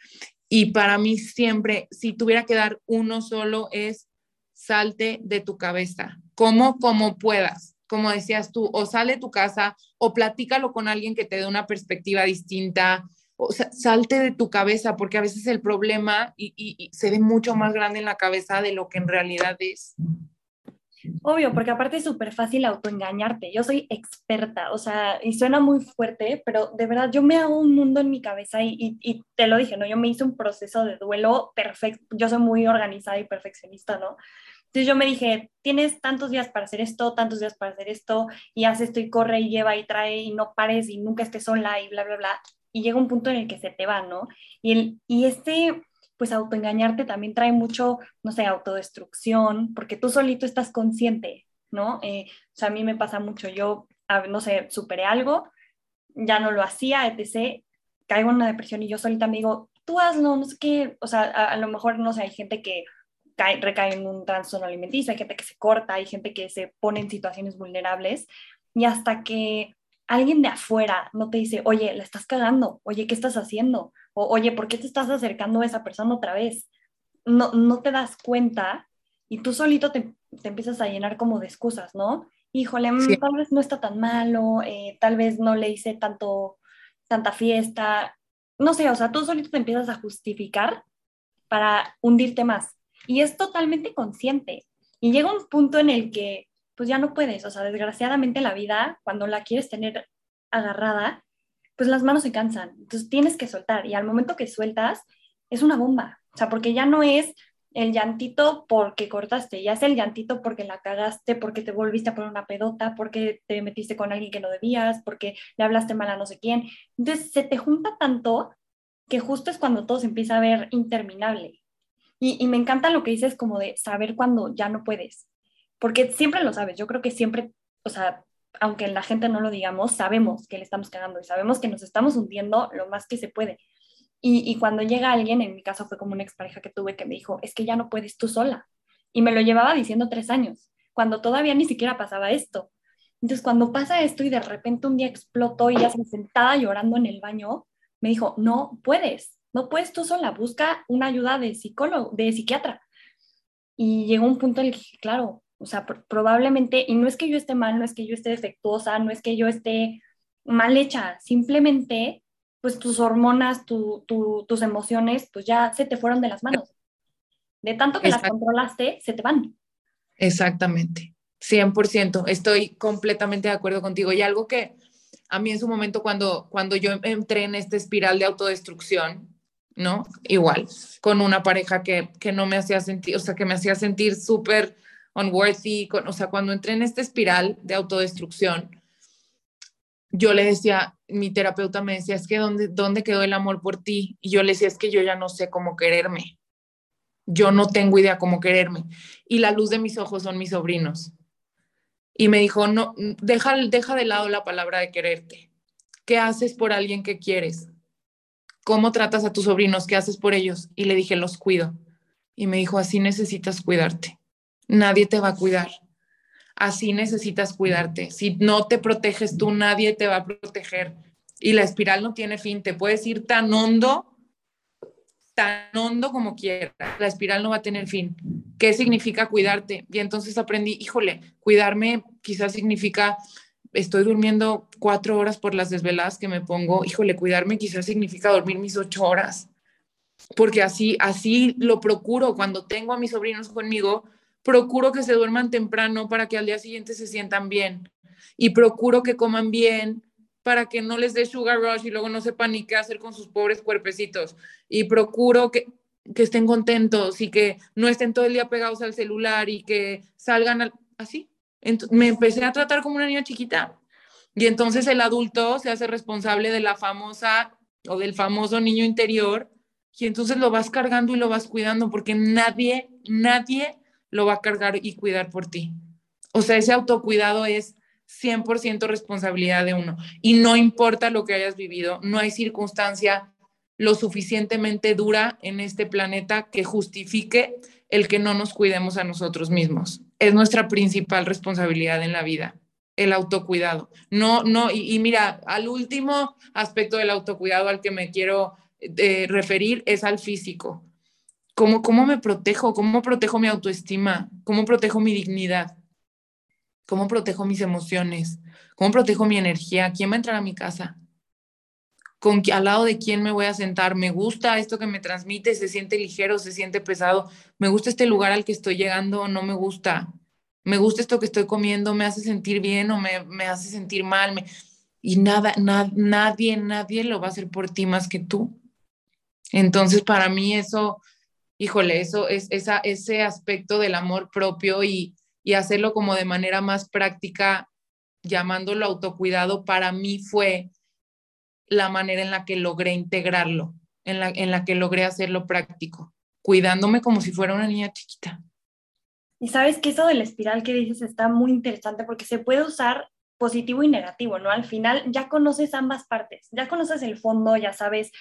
y para mí siempre, si tuviera que dar uno solo, es salte de tu cabeza, como como puedas, como decías tú, o sale de tu casa o platícalo con alguien que te dé una perspectiva distinta, o sea, salte de tu cabeza, porque a veces el problema y, y se ve mucho más grande en la cabeza de lo que en realidad es. Obvio, porque aparte es súper fácil autoengañarte. Yo soy experta, o sea, y suena muy fuerte, pero de verdad yo me hago un mundo en mi cabeza y, y, te lo dije, ¿no? Yo me hice un proceso de duelo perfecto. Yo soy muy organizada y perfeccionista, ¿no? Entonces yo me dije, tienes tantos días para hacer esto, tantos días para hacer esto, y hace esto y corre y lleva y trae y no pares y nunca estés sola y bla, bla, bla. Y llega un punto en el que se te va, ¿no? Y, el, y este pues autoengañarte también trae mucho, no sé, autodestrucción, porque tú solito estás consciente, ¿no? Eh, o sea, a mí me pasa mucho, yo, no sé, superé algo, ya no lo hacía, etc., caigo en una depresión y yo solita me digo, tú hazlo, no sé qué, o sea, a, lo mejor, no sé, hay gente que cae, recae en un trastorno alimenticio, hay gente que se corta, hay gente que se pone en situaciones vulnerables, y hasta que alguien de afuera no te dice, oye, la estás cagando, oye, ¿qué estás haciendo? o oye, ¿por qué te estás acercando a esa persona otra vez? No, no te das cuenta y tú solito te, te empiezas a llenar como de excusas, ¿no? Híjole, mm, tal vez no está tan malo, eh, tal vez no le hice tanto, tanta fiesta, no sé, o sea, tú solito te empiezas a justificar para hundirte más. Y es totalmente consciente. Y llega un punto en el que pues ya no puedes, o sea, desgraciadamente la vida, cuando la quieres tener agarrada, pues las manos se cansan. Entonces tienes que soltar y al momento que sueltas es una bomba. O sea, porque ya no es el llantito porque cortaste, ya es el llantito porque la cagaste, porque te volviste a poner una pedota, porque te metiste con alguien que no debías, porque le hablaste mal a no sé quién. Entonces se te junta tanto que justo es cuando todo se empieza a ver interminable. Y, me encanta lo que dices como de saber cuando ya no puedes, porque siempre lo sabes, yo creo que siempre, o sea, aunque la gente no lo digamos, sabemos que le estamos cagando y sabemos que nos estamos hundiendo lo más que se puede. Y, cuando llega alguien, en mi caso fue como una expareja que tuve que me dijo, es que ya no puedes tú sola. Y me lo llevaba diciendo tres años, cuando todavía ni siquiera pasaba esto. Entonces, cuando pasa esto y de repente un día explotó y ya se sentada llorando en el baño, me dijo, no puedes, no puedes tú sola, busca una ayuda de psicólogo, de psiquiatra. Y llegó un punto en el que, claro, o sea, probablemente, y no es que yo esté mal, no es que yo esté defectuosa, no es que yo esté mal hecha, simplemente, pues tus hormonas, tus emociones, pues ya se te fueron de las manos. De tanto que las controlaste, se te van. Exactamente, 100%, estoy completamente de acuerdo contigo. Y algo que a mí en su momento, cuando, cuando yo entré en esta espiral de autodestrucción, ¿no? Igual, con una pareja que, que no me hacía sentir, o sea, que me hacía sentir súper unworthy, con, o sea, cuando entré en esta espiral de autodestrucción, yo le decía, mi terapeuta me decía, es que ¿dónde, ¿dónde quedó el amor por ti? Y yo le decía, es que yo ya no sé cómo quererme. Yo no tengo idea cómo quererme. Y la luz de mis ojos son mis sobrinos. Y me dijo, no, deja, deja de lado la palabra de quererte. ¿Qué haces por alguien que quieres? ¿Cómo tratas a tus sobrinos? ¿Qué haces por ellos? Y le dije, los cuido. Y me dijo, así necesitas cuidarte. Nadie te va a cuidar así necesitas cuidarte. Si no te proteges tú, nadie te va a proteger. Y la espiral no tiene fin, te puedes ir tan hondo, tan hondo como quieras. La espiral no va a tener fin. ¿Qué significa cuidarte? Y entonces aprendí, híjole, cuidarme quizás significa, estoy durmiendo cuatro horas por las desveladas que me pongo, híjole, cuidarme quizás significa dormir mis ocho horas. Porque así, así lo procuro cuando tengo a mis sobrinos conmigo, procuro que se duerman temprano para que al día siguiente se sientan bien y procuro que coman bien para que no les dé sugar rush y luego no sepan ni qué hacer con sus pobres cuerpecitos y procuro que, que estén contentos y que no estén todo el día pegados al celular y que salgan así. Me empecé a tratar como una niña chiquita y entonces el adulto se hace responsable de la famosa o del famoso niño interior y entonces lo vas cargando y lo vas cuidando porque nadie, nadie lo va a cargar y cuidar por ti. O sea, ese autocuidado es 100% responsabilidad de uno. Y no importa lo que hayas vivido, no hay circunstancia lo suficientemente dura en este planeta que justifique el que no nos cuidemos a nosotros mismos. Es nuestra principal responsabilidad en la vida, el autocuidado. No, no, y, mira, al último aspecto del autocuidado al que me quiero eh, referir es al físico. ¿Cómo, ¿Cómo me protejo? ¿Cómo protejo mi autoestima? ¿Cómo protejo mi dignidad? ¿Cómo protejo mis emociones? ¿Cómo protejo mi energía? ¿Quién va a entrar a mi casa? ¿Con, ¿Al lado de quién me voy a sentar? ¿Me gusta esto que me transmite? ¿Se siente ligero? ¿Se siente pesado? ¿Me gusta este lugar al que estoy llegando no me gusta? ¿Me gusta esto que estoy comiendo? ¿Me hace sentir bien o me, me hace sentir mal? Y nada, nadie, nadie lo va a hacer por ti más que tú. Entonces, para mí eso híjole, eso es esa, ese aspecto del amor propio y, y hacerlo como de manera más práctica, llamándolo autocuidado, para mí fue la manera en la que logré integrarlo, en la, en la que logré hacerlo práctico, cuidándome como si fuera una niña chiquita. Y sabes que eso de la espiral que dices está muy interesante porque se puede usar positivo y negativo, ¿no? Al final ya conoces ambas partes, ya conoces el fondo, ya sabes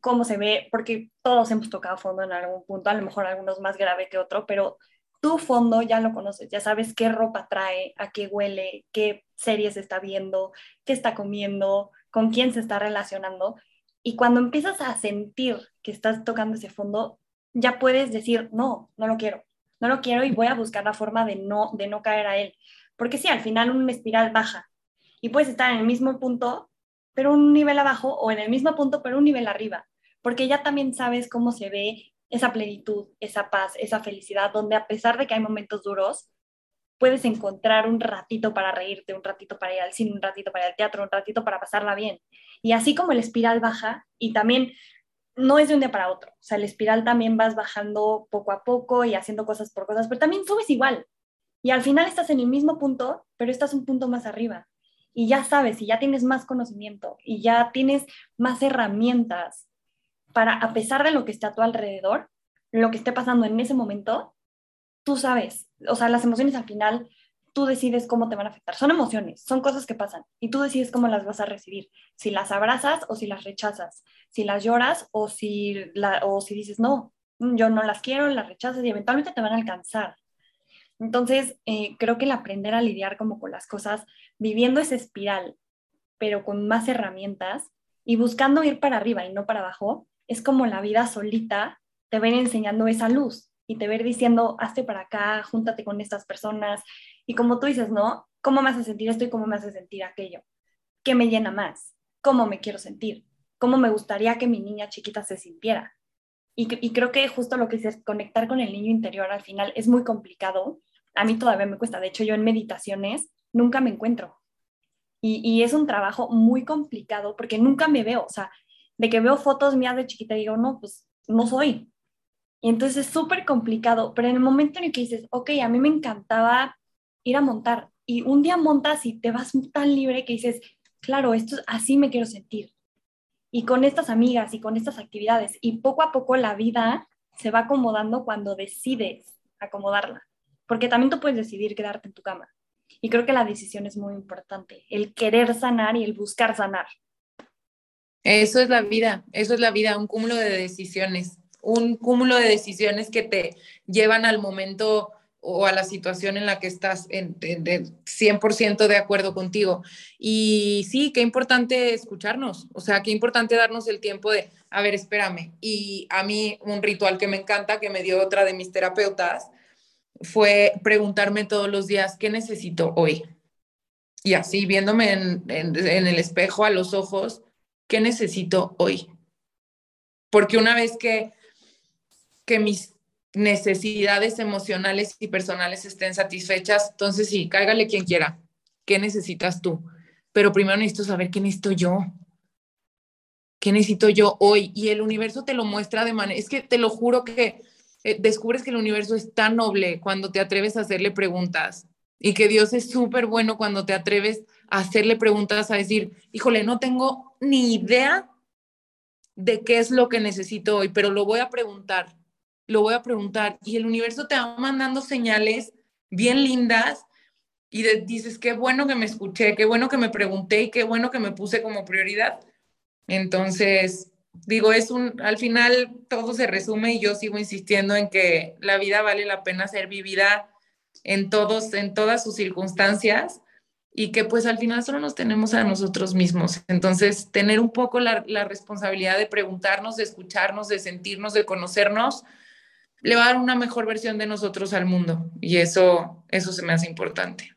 cómo se ve, porque todos hemos tocado fondo en algún punto, a lo mejor algunos más grave que otro, pero tu fondo ya lo conoces, ya sabes qué ropa trae, a qué huele, qué series está viendo, qué está comiendo, con quién se está relacionando. Y cuando empiezas a sentir que estás tocando ese fondo, ya puedes decir, no, no lo quiero, no lo quiero y voy a buscar la forma de no, de no caer a él. Porque sí, al final una espiral baja y puedes estar en el mismo punto, pero un nivel abajo, o en el mismo punto, pero un nivel arriba porque ya también sabes cómo se ve esa plenitud, esa paz, esa felicidad, donde a pesar de que hay momentos duros, puedes encontrar un ratito para reírte, un ratito para ir al cine, un ratito para ir al teatro, un ratito para pasarla bien. Y así como el espiral baja, y también no es de un día para otro, o sea, el espiral también vas bajando poco a poco y haciendo cosas por cosas, pero también subes igual. Y al final estás en el mismo punto, pero estás un punto más arriba. Y ya sabes, y ya tienes más conocimiento, y ya tienes más herramientas para, a pesar de lo que está a tu alrededor, lo que esté pasando en ese momento, tú sabes, o sea, las emociones al final, tú decides cómo te van a afectar. Son emociones, son cosas que pasan y tú decides cómo las vas a recibir, si las abrazas o si las rechazas, si las lloras o si, la, o si dices, no, yo no las quiero, las rechazas y eventualmente te van a alcanzar. Entonces, eh, creo que el aprender a lidiar como con las cosas, viviendo esa espiral, pero con más herramientas y buscando ir para arriba y no para abajo, es como la vida solita te ven enseñando esa luz y te ver diciendo, hazte para acá, júntate con estas personas. Y como tú dices, ¿no? ¿Cómo me hace sentir esto y cómo me hace sentir aquello? ¿Qué me llena más? ¿Cómo me quiero sentir? ¿Cómo me gustaría que mi niña chiquita se sintiera? Y, creo que justo lo que es conectar con el niño interior al final es muy complicado. A mí todavía me cuesta. De hecho, yo en meditaciones nunca me encuentro. Y, y es un trabajo muy complicado porque nunca me veo. O sea, de que veo fotos mías de chiquita y digo, no, pues no soy. Y entonces es súper complicado, pero en el momento en el que dices, ok, a mí me encantaba ir a montar y un día montas y te vas tan libre que dices, claro, esto así me quiero sentir. Y con estas amigas y con estas actividades y poco a poco la vida se va acomodando cuando decides acomodarla, porque también tú puedes decidir quedarte en tu cama. Y creo que la decisión es muy importante, el querer sanar y el buscar sanar. Eso es la vida, eso es la vida, un cúmulo de decisiones, un cúmulo de decisiones que te llevan al momento o a la situación en la que estás en, 100% de acuerdo contigo. Y sí, qué importante escucharnos, o sea, qué importante darnos el tiempo de, a ver, espérame. Y a mí un ritual que me encanta, que me dio otra de mis terapeutas, fue preguntarme todos los días, ¿qué necesito hoy? Y así, viéndome en, el espejo a los ojos, ¿qué necesito hoy? Porque una vez que, que mis necesidades emocionales y personales estén satisfechas, entonces sí, cáigale quien quiera. ¿Qué necesitas tú? Pero primero necesito saber qué necesito yo. ¿Qué necesito yo hoy? Y el universo te lo muestra de manera, es que te lo juro que eh, descubres que el universo es tan noble cuando te atreves a hacerle preguntas y que Dios es súper bueno cuando te atreves a hacerle preguntas, a decir, híjole, no tengo ni idea de qué es lo que necesito hoy, pero lo voy a preguntar, lo voy a preguntar. Y el universo te va mandando señales bien lindas y dices, qué bueno que me escuché, qué bueno que me pregunté y qué bueno que me puse como prioridad. Entonces, digo, es un, al final todo se resume y yo sigo insistiendo en que la vida vale la pena ser vivida en todos, en todas sus circunstancias y que pues al final solo nos tenemos a nosotros mismos. Entonces, tener un poco la, la responsabilidad de preguntarnos, de escucharnos, de sentirnos, de conocernos, le va a dar una mejor versión de nosotros al mundo y eso, eso se me hace importante.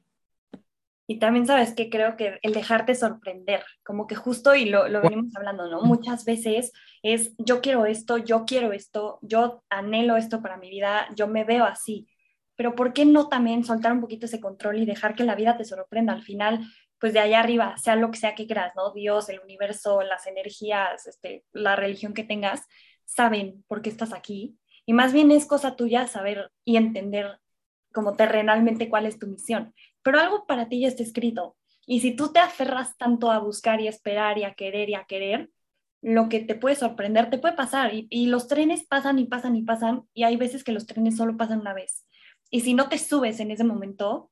Y también sabes que creo que el dejarte sorprender, como que justo, y lo, lo venimos hablando, ¿no? Muchas veces es yo quiero esto, yo quiero esto, yo anhelo esto para mi vida, yo me veo así. Pero ¿por qué no también soltar un poquito ese control y dejar que la vida te sorprenda? Al final, pues de allá arriba, sea lo que sea que creas, ¿no? Dios, el universo, las energías, este, la religión que tengas, saben por qué estás aquí. Y más bien es cosa tuya saber y entender como terrenalmente cuál es tu misión pero algo para ti ya está escrito. Y si tú te aferras tanto a buscar y esperar y a querer y a querer, lo que te puede sorprender te puede pasar. Y, los trenes pasan y pasan y pasan, y hay veces que los trenes solo pasan una vez. Y si no te subes en ese momento,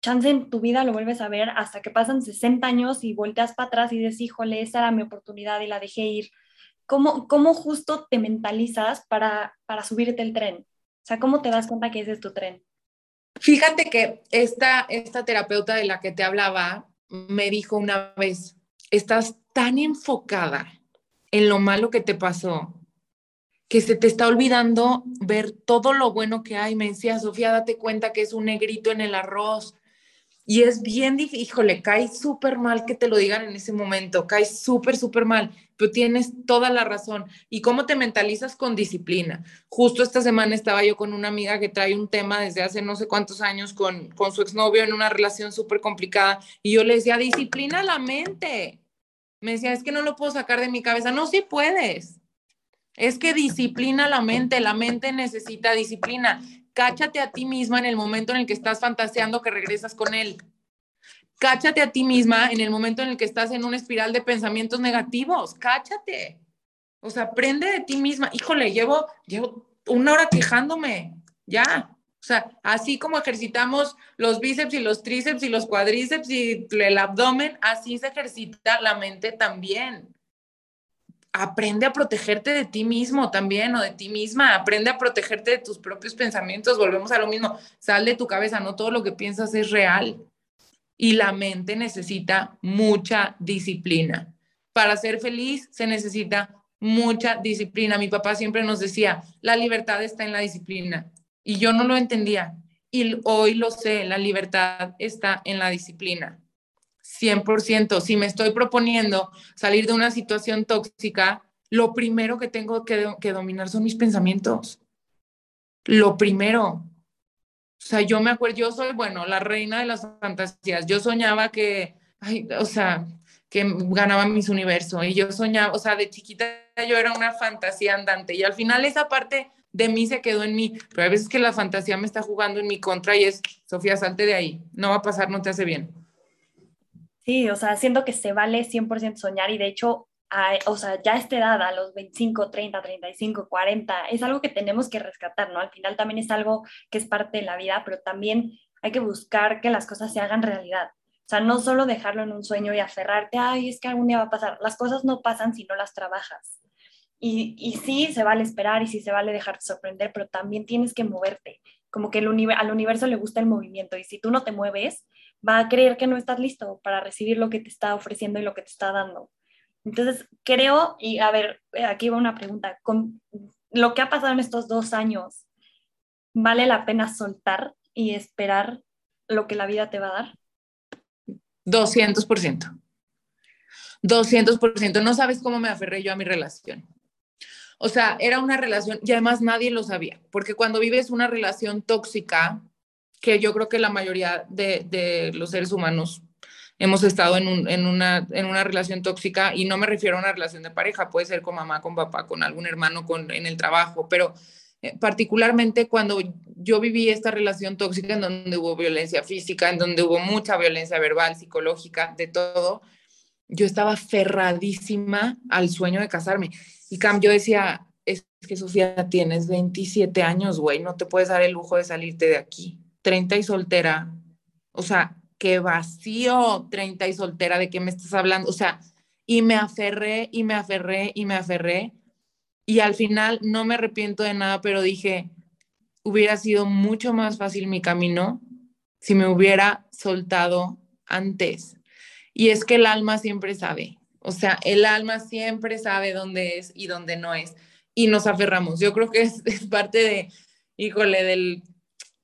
chance en tu vida lo vuelves a ver hasta que pasan 60 años y volteas para atrás y dices, híjole, esa era mi oportunidad y la dejé ir. ¿Cómo, cómo justo te mentalizas para, para subirte el tren? O sea, ¿cómo te das cuenta que ese es tu tren? Fíjate que esta, esta terapeuta de la que te hablaba me dijo una vez, estás tan enfocada en lo malo que te pasó que se te está olvidando ver todo lo bueno que hay. Me decía, Sofía, date cuenta que es un negrito en el arroz, y es bien difícil, híjole, cae súper mal que te lo digan en ese momento, cae súper, súper mal, pero tienes toda la razón. ¿Y cómo te mentalizas con disciplina? Justo esta semana estaba yo con una amiga que trae un tema desde hace no sé cuántos años con, con su exnovio en una relación súper complicada y yo le decía, disciplina la mente. Me decía, es que no lo puedo sacar de mi cabeza. No, sí puedes. Es que disciplina la mente, la mente necesita disciplina cáchate a ti misma en el momento en el que estás fantaseando que regresas con él. Cáchate a ti misma en el momento en el que estás en una espiral de pensamientos negativos. Cáchate. O sea, aprende de ti misma. Híjole, llevo, llevo una hora quejándome. Ya. O sea, así como ejercitamos los bíceps y los tríceps y los cuadríceps y el abdomen, así se ejercita la mente también aprende a protegerte de ti mismo también o de ti misma, aprende a protegerte de tus propios pensamientos, volvemos a lo mismo, sal de tu cabeza, no todo lo que piensas es real. Y la mente necesita mucha disciplina. Para ser feliz se necesita mucha disciplina. Mi papá siempre nos decía, la libertad está en la disciplina. Y yo no lo entendía. Y hoy lo sé, la libertad está en la disciplina. 100%. Si me estoy proponiendo salir de una situación tóxica, lo primero que tengo que, que, dominar son mis pensamientos. Lo primero. O sea, yo me acuerdo, yo soy, bueno, la reina de las fantasías. Yo soñaba que, ay, o sea, que ganaba Miss Universo y yo soñaba, o sea, de chiquita yo era una fantasía andante y al final esa parte de mí se quedó en mí, pero hay veces que la fantasía me está jugando en mi contra y es, Sofía, salte de ahí, no va a pasar, no te hace bien. Sí, o sea, siento que se vale 100% soñar y de hecho, o sea, ya a esta edad, a los 25, 30, 35, 40, es algo que tenemos que rescatar, ¿no? Al final también es algo que es parte de la vida, pero también hay que buscar que las cosas se hagan realidad. O sea, no solo dejarlo en un sueño y aferrarte, ay, es que algún día va a pasar. Las cosas no pasan si no las trabajas. Y, y sí, se vale esperar y sí se vale dejarte sorprender, pero también tienes que moverte. Como que al universo le gusta el movimiento y si tú no te mueves, va a creer que no estás listo para recibir lo que te está ofreciendo y lo que te está dando. Entonces, creo, y a ver, aquí va una pregunta, con lo que ha pasado en estos dos años, ¿vale la pena soltar y esperar lo que la vida te va a dar? 200%. 200%. No sabes cómo me aferré yo a mi relación. O sea, era una relación y además nadie lo sabía, porque cuando vives una relación tóxica, que yo creo que la mayoría de, los seres humanos hemos estado en, una, en una relación tóxica y no me refiero a una relación de pareja, puede ser con mamá, con papá, con algún hermano, con, en el trabajo, pero eh, particularmente cuando yo viví esta relación tóxica en donde hubo violencia física, en donde hubo mucha violencia verbal, psicológica, de todo, yo estaba ferradísima al sueño de casarme. Y Cam, yo decía, es que Sofía, tienes 27 años, güey, no te puedes dar el lujo de salirte de aquí. 30 y soltera, o sea, qué vacío, 30 y soltera, ¿de qué me estás hablando? O sea, y me aferré y me aferré y me aferré y al final no me arrepiento de nada, pero dije, hubiera sido mucho más fácil mi camino si me hubiera soltado antes. Y es que el alma siempre sabe, o sea, el alma siempre sabe dónde es y dónde no es. Y nos aferramos. Yo creo que es, parte de, híjole, del,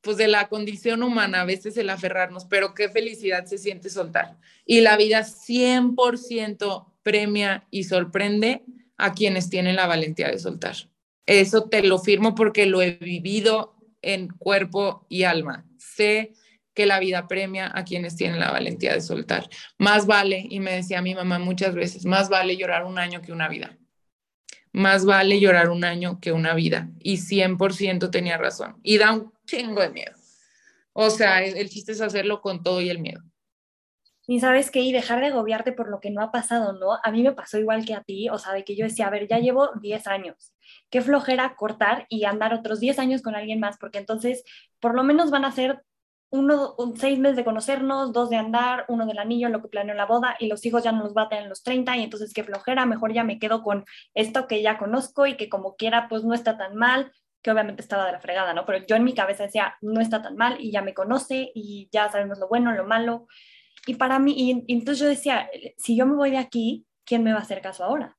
pues de la condición humana, a veces el aferrarnos, pero qué felicidad se siente soltar. Y la vida 100% premia y sorprende a quienes tienen la valentía de soltar. Eso te lo firmo porque lo he vivido en cuerpo y alma. Sé que la vida premia a quienes tienen la valentía de soltar. Más vale, y me decía mi mamá muchas veces, más vale llorar un año que una vida. Más vale llorar un año que una vida. Y 100% tenía razón. Y da un chingo de miedo. O sea, el chiste es hacerlo con todo y el miedo. Y sabes qué, y dejar de agobiarte por lo que no ha pasado, ¿no? A mí me pasó igual que a ti, o sea, de que yo decía, a ver, ya llevo 10 años, qué flojera cortar y andar otros 10 años con alguien más, porque entonces por lo menos van a ser uno, seis meses de conocernos, dos de andar, uno del anillo, lo que planeó la boda, y los hijos ya no a tener en los 30, y entonces qué flojera, mejor ya me quedo con esto que ya conozco y que como quiera, pues no está tan mal, que obviamente estaba de la fregada, ¿no? Pero yo en mi cabeza decía, no está tan mal y ya me conoce y ya sabemos lo bueno, lo malo. Y para mí, y, entonces yo decía, si yo me voy de aquí, ¿quién me va a hacer caso ahora?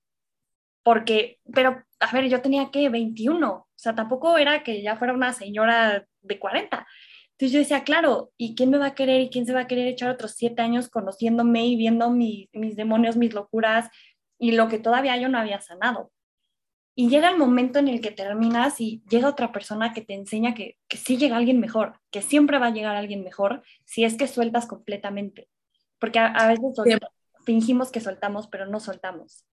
Porque, pero, a ver, yo tenía que 21, o sea, tampoco era que ya fuera una señora de 40. Entonces yo decía, claro, ¿y quién me va a querer y quién se va a querer echar otros siete años conociéndome y viendo mis demonios, mis locuras y lo que todavía yo no había sanado? Y llega el momento en el que terminas y llega otra persona que te enseña que, que sí llega alguien mejor, que siempre va a llegar alguien mejor si es que sueltas completamente porque a, veces fingimos que soltamos, pero no soltamos.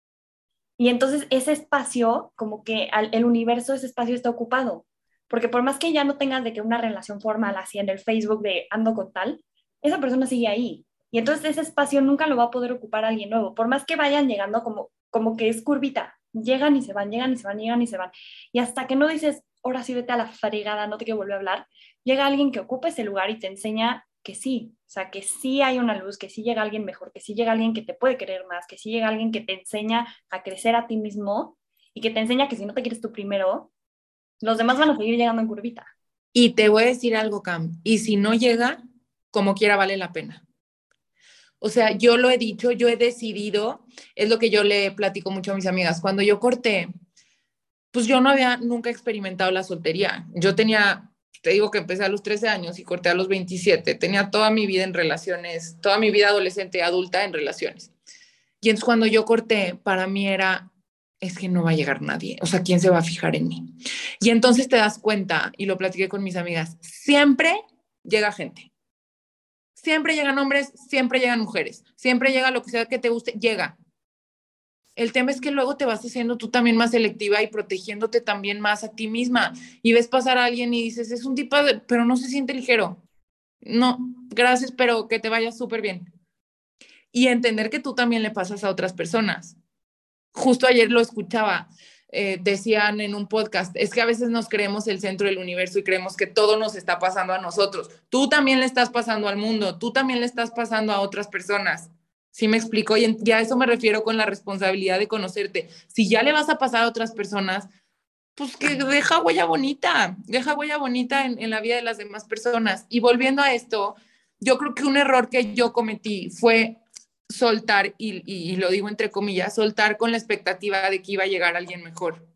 Y entonces ese espacio, como que el universo, ese espacio está ocupado, porque por más que ya no tengas de que una relación formal así en el Facebook de ando con tal, esa persona sigue ahí. Y entonces ese espacio nunca lo va a poder ocupar alguien nuevo, por más que vayan llegando como, como que es curvita, llegan y se van, llegan y se van, llegan y se van. Y hasta que no dices, ahora sí vete a la fregada, no te quiero volver a hablar, llega alguien que ocupa ese lugar y te enseña que sí, o sea, que sí hay una luz, que sí llega alguien mejor, que sí llega alguien que te puede querer más, que sí llega alguien que te enseña a crecer a ti mismo y que te enseña que si no te quieres tú primero, los demás van a seguir llegando en curvita. Y te voy a decir algo, Cam, y si no llega, como quiera vale la pena. O sea, yo lo he dicho, yo he decidido, es lo que yo le platico mucho a mis amigas, cuando yo corté, pues yo no había nunca experimentado la soltería. Yo tenía te digo que empecé a los 13 años y corté a los 27. Tenía toda mi vida en relaciones, toda mi vida adolescente adulta en relaciones. Y entonces cuando yo corté, para mí era, es que no va a llegar nadie. O sea, ¿quién se va a fijar en mí? Y entonces te das cuenta, y lo platiqué con mis amigas, siempre llega gente. Siempre llegan hombres, siempre llegan mujeres, siempre llega lo que sea que te guste, llega. El tema es que luego te vas haciendo tú también más selectiva y protegiéndote también más a ti misma. Y ves pasar a alguien y dices, es un tipo, pero no se siente ligero. No, gracias, pero que te vaya súper bien. Y entender que tú también le pasas a otras personas. Justo ayer lo escuchaba, eh, decían en un podcast, es que a veces nos creemos el centro del universo y creemos que todo nos está pasando a nosotros. Tú también le estás pasando al mundo, tú también le estás pasando a otras personas. ¿Sí me explico? Y ya a eso me refiero con la responsabilidad de conocerte. Si ya le vas a pasar a otras personas, pues que deja huella bonita, deja huella bonita en, en la vida de las demás personas. Y volviendo a esto, yo creo que un error que yo cometí fue soltar, y, lo digo entre comillas, soltar con la expectativa de que iba a llegar alguien mejor.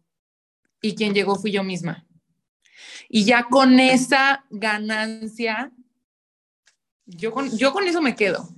Y quien llegó fui yo misma. Y ya con esa ganancia, yo con, yo con eso me quedo.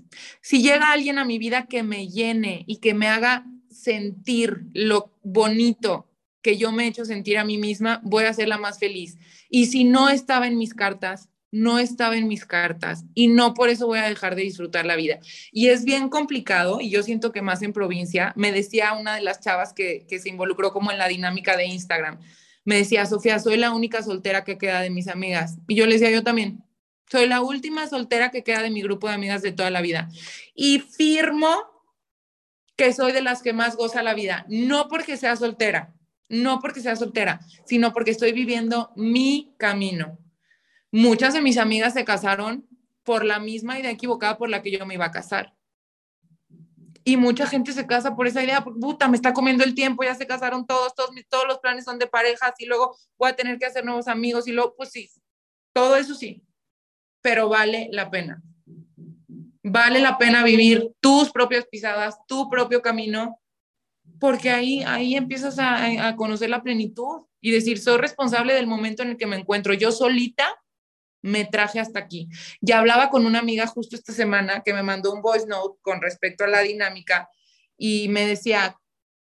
Si llega alguien a mi vida que me llene y que me haga sentir lo bonito que yo me he hecho sentir a mí misma, voy a ser la más feliz. Y si no estaba en mis cartas, no estaba en mis cartas y no por eso voy a dejar de disfrutar la vida. Y es bien complicado y yo siento que más en provincia, me decía una de las chavas que, se involucró como en la dinámica de Instagram, me decía, Sofía, soy la única soltera que queda de mis amigas. Y yo le decía, yo también, soy la última soltera que queda de mi grupo de amigas de toda la vida. Y firmo que soy de las que más goza la vida, no porque sea soltera, no porque sea soltera, sino porque estoy viviendo mi camino Muchas de mis amigas se casaron por la misma idea equivocada por la que yo me iba a casar. Y mucha gente se casa por esa idea, puta, me está comiendo el tiempo, ya se casaron todos, todos, los planes son de parejas y luego voy a tener que hacer nuevos amigos y luego, pues sí, todo eso sí, pero vale la pena. Vale la pena vivir tus propias pisadas, tu propio camino, porque ahí, ahí empiezas a, a conocer la plenitud y decir, soy responsable del momento en el que me encuentro yo solita me traje hasta aquí. Ya hablaba con una amiga justo esta semana que me mandó un voice note con respecto a la dinámica y me decía,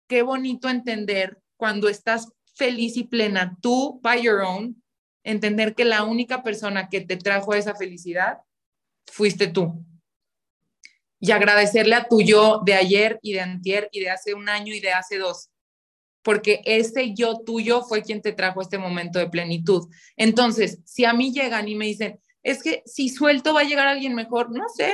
qué bonito entender cuando estás feliz y plena, tú, by your own, entender que la única persona que te trajo esa felicidad fuiste tú. Y agradecerle a tu yo de ayer y de antier y de hace un año y de hace dos porque ese yo tuyo fue quien te trajo este momento de plenitud. Entonces, si a mí llegan y me dicen, es que si suelto va a llegar alguien mejor, no sé.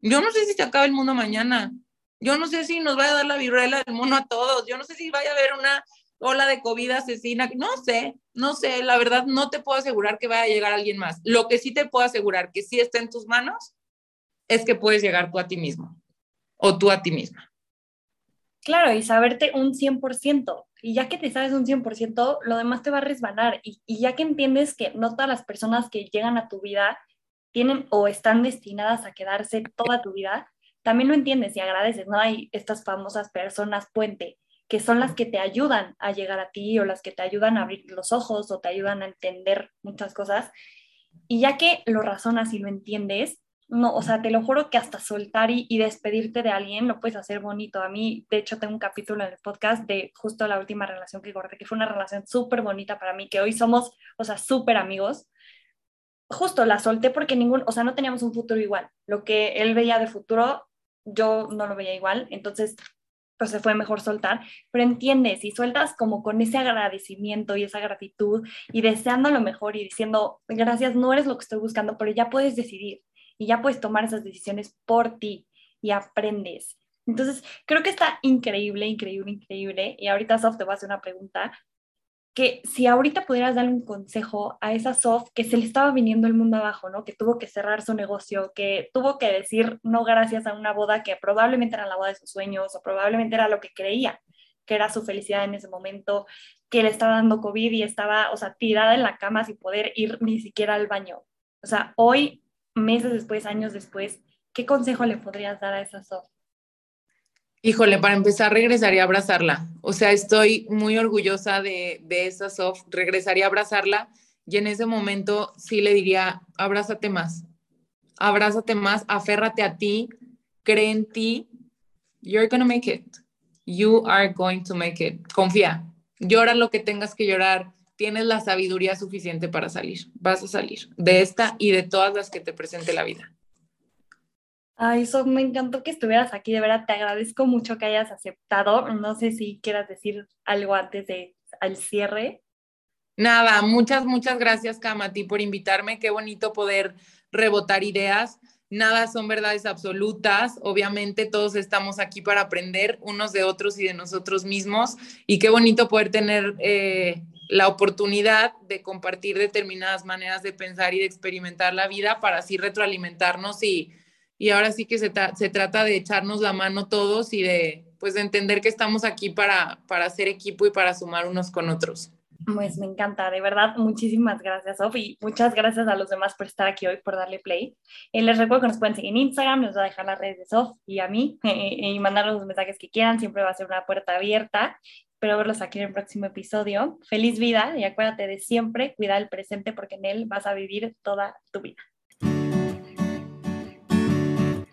Yo no sé si se acaba el mundo mañana. Yo no sé si nos va a dar la viruela del mono a todos. Yo no sé si vaya a haber una ola de COVID asesina. No sé, no sé. La verdad, no te puedo asegurar que vaya a llegar alguien más. Lo que sí te puedo asegurar que sí está en tus manos es que puedes llegar tú a ti mismo o tú a ti misma. Claro, y saberte un 100%. Y ya que te sabes un 100%, lo demás te va a resbalar. Y, y, ya que entiendes que no todas las personas que llegan a tu vida tienen o están destinadas a quedarse toda tu vida, también lo entiendes y agradeces, ¿no? Hay estas famosas personas puente, que son las que te ayudan a llegar a ti o las que te ayudan a abrir los ojos o te ayudan a entender muchas cosas. Y ya que lo razonas y lo entiendes, no, o sea, te lo juro que hasta soltar y, despedirte de alguien lo puedes hacer bonito. A mí, de hecho, tengo un capítulo en el podcast de justo la última relación que corté, que fue una relación súper bonita para mí, que hoy somos, o sea, súper amigos. Justo la solté porque ningún, o sea, no teníamos un futuro igual. Lo que él veía de futuro, yo no lo veía igual. Entonces, pues se fue mejor soltar, pero entiendes, y sueltas como con ese agradecimiento y esa gratitud y deseando lo mejor y diciendo, gracias, no eres lo que estoy buscando, pero ya puedes decidir y ya puedes tomar esas decisiones por ti y aprendes. Entonces, creo que está increíble, increíble, increíble. Y ahorita, Sof, te voy a hacer una pregunta. Que si ahorita pudieras darle un consejo a esa Sof que se le estaba viniendo el mundo abajo, ¿no? Que tuvo que cerrar su negocio, que tuvo que decir no gracias a una boda que probablemente era la boda de sus sueños o probablemente era lo que creía que era su felicidad en ese momento, que le estaba dando COVID y estaba, o sea, tirada en la cama sin poder ir ni siquiera al baño. O sea, hoy meses después, años después, ¿qué consejo le podrías dar a esa Sof? Híjole, para empezar, regresaría a abrazarla. O sea, estoy muy orgullosa de, de esa Sof. Regresaría a abrazarla y en ese momento sí le diría, abrázate más, abrázate más, aférrate a ti, cree en ti. You're to make it. You are going to make it. Confía. Llora lo que tengas que llorar tienes la sabiduría suficiente para salir. Vas a salir de esta y de todas las que te presente la vida. Ay, eso me encantó que estuvieras aquí, de verdad te agradezco mucho que hayas aceptado. No sé si quieras decir algo antes de al cierre. Nada, muchas, muchas gracias, Cama, a ti por invitarme. Qué bonito poder rebotar ideas. Nada son verdades absolutas. Obviamente todos estamos aquí para aprender unos de otros y de nosotros mismos. Y qué bonito poder tener eh, la oportunidad de compartir determinadas maneras de pensar y de experimentar la vida para así retroalimentarnos y, y ahora sí que se, se trata de echarnos la mano todos y de pues de entender que estamos aquí para, para hacer equipo y para sumar unos con otros. Pues me encanta, de verdad, muchísimas gracias, Sofi. Muchas gracias a los demás por estar aquí hoy, por darle play. Eh, les recuerdo que nos pueden seguir en Instagram, les voy a dejar las redes de Sof y a mí <laughs> eh, y mandarnos los mensajes que quieran, siempre va a ser una puerta abierta. Espero verlos aquí en el próximo episodio. Feliz vida y acuérdate de siempre cuidar el presente porque en él vas a vivir toda tu vida.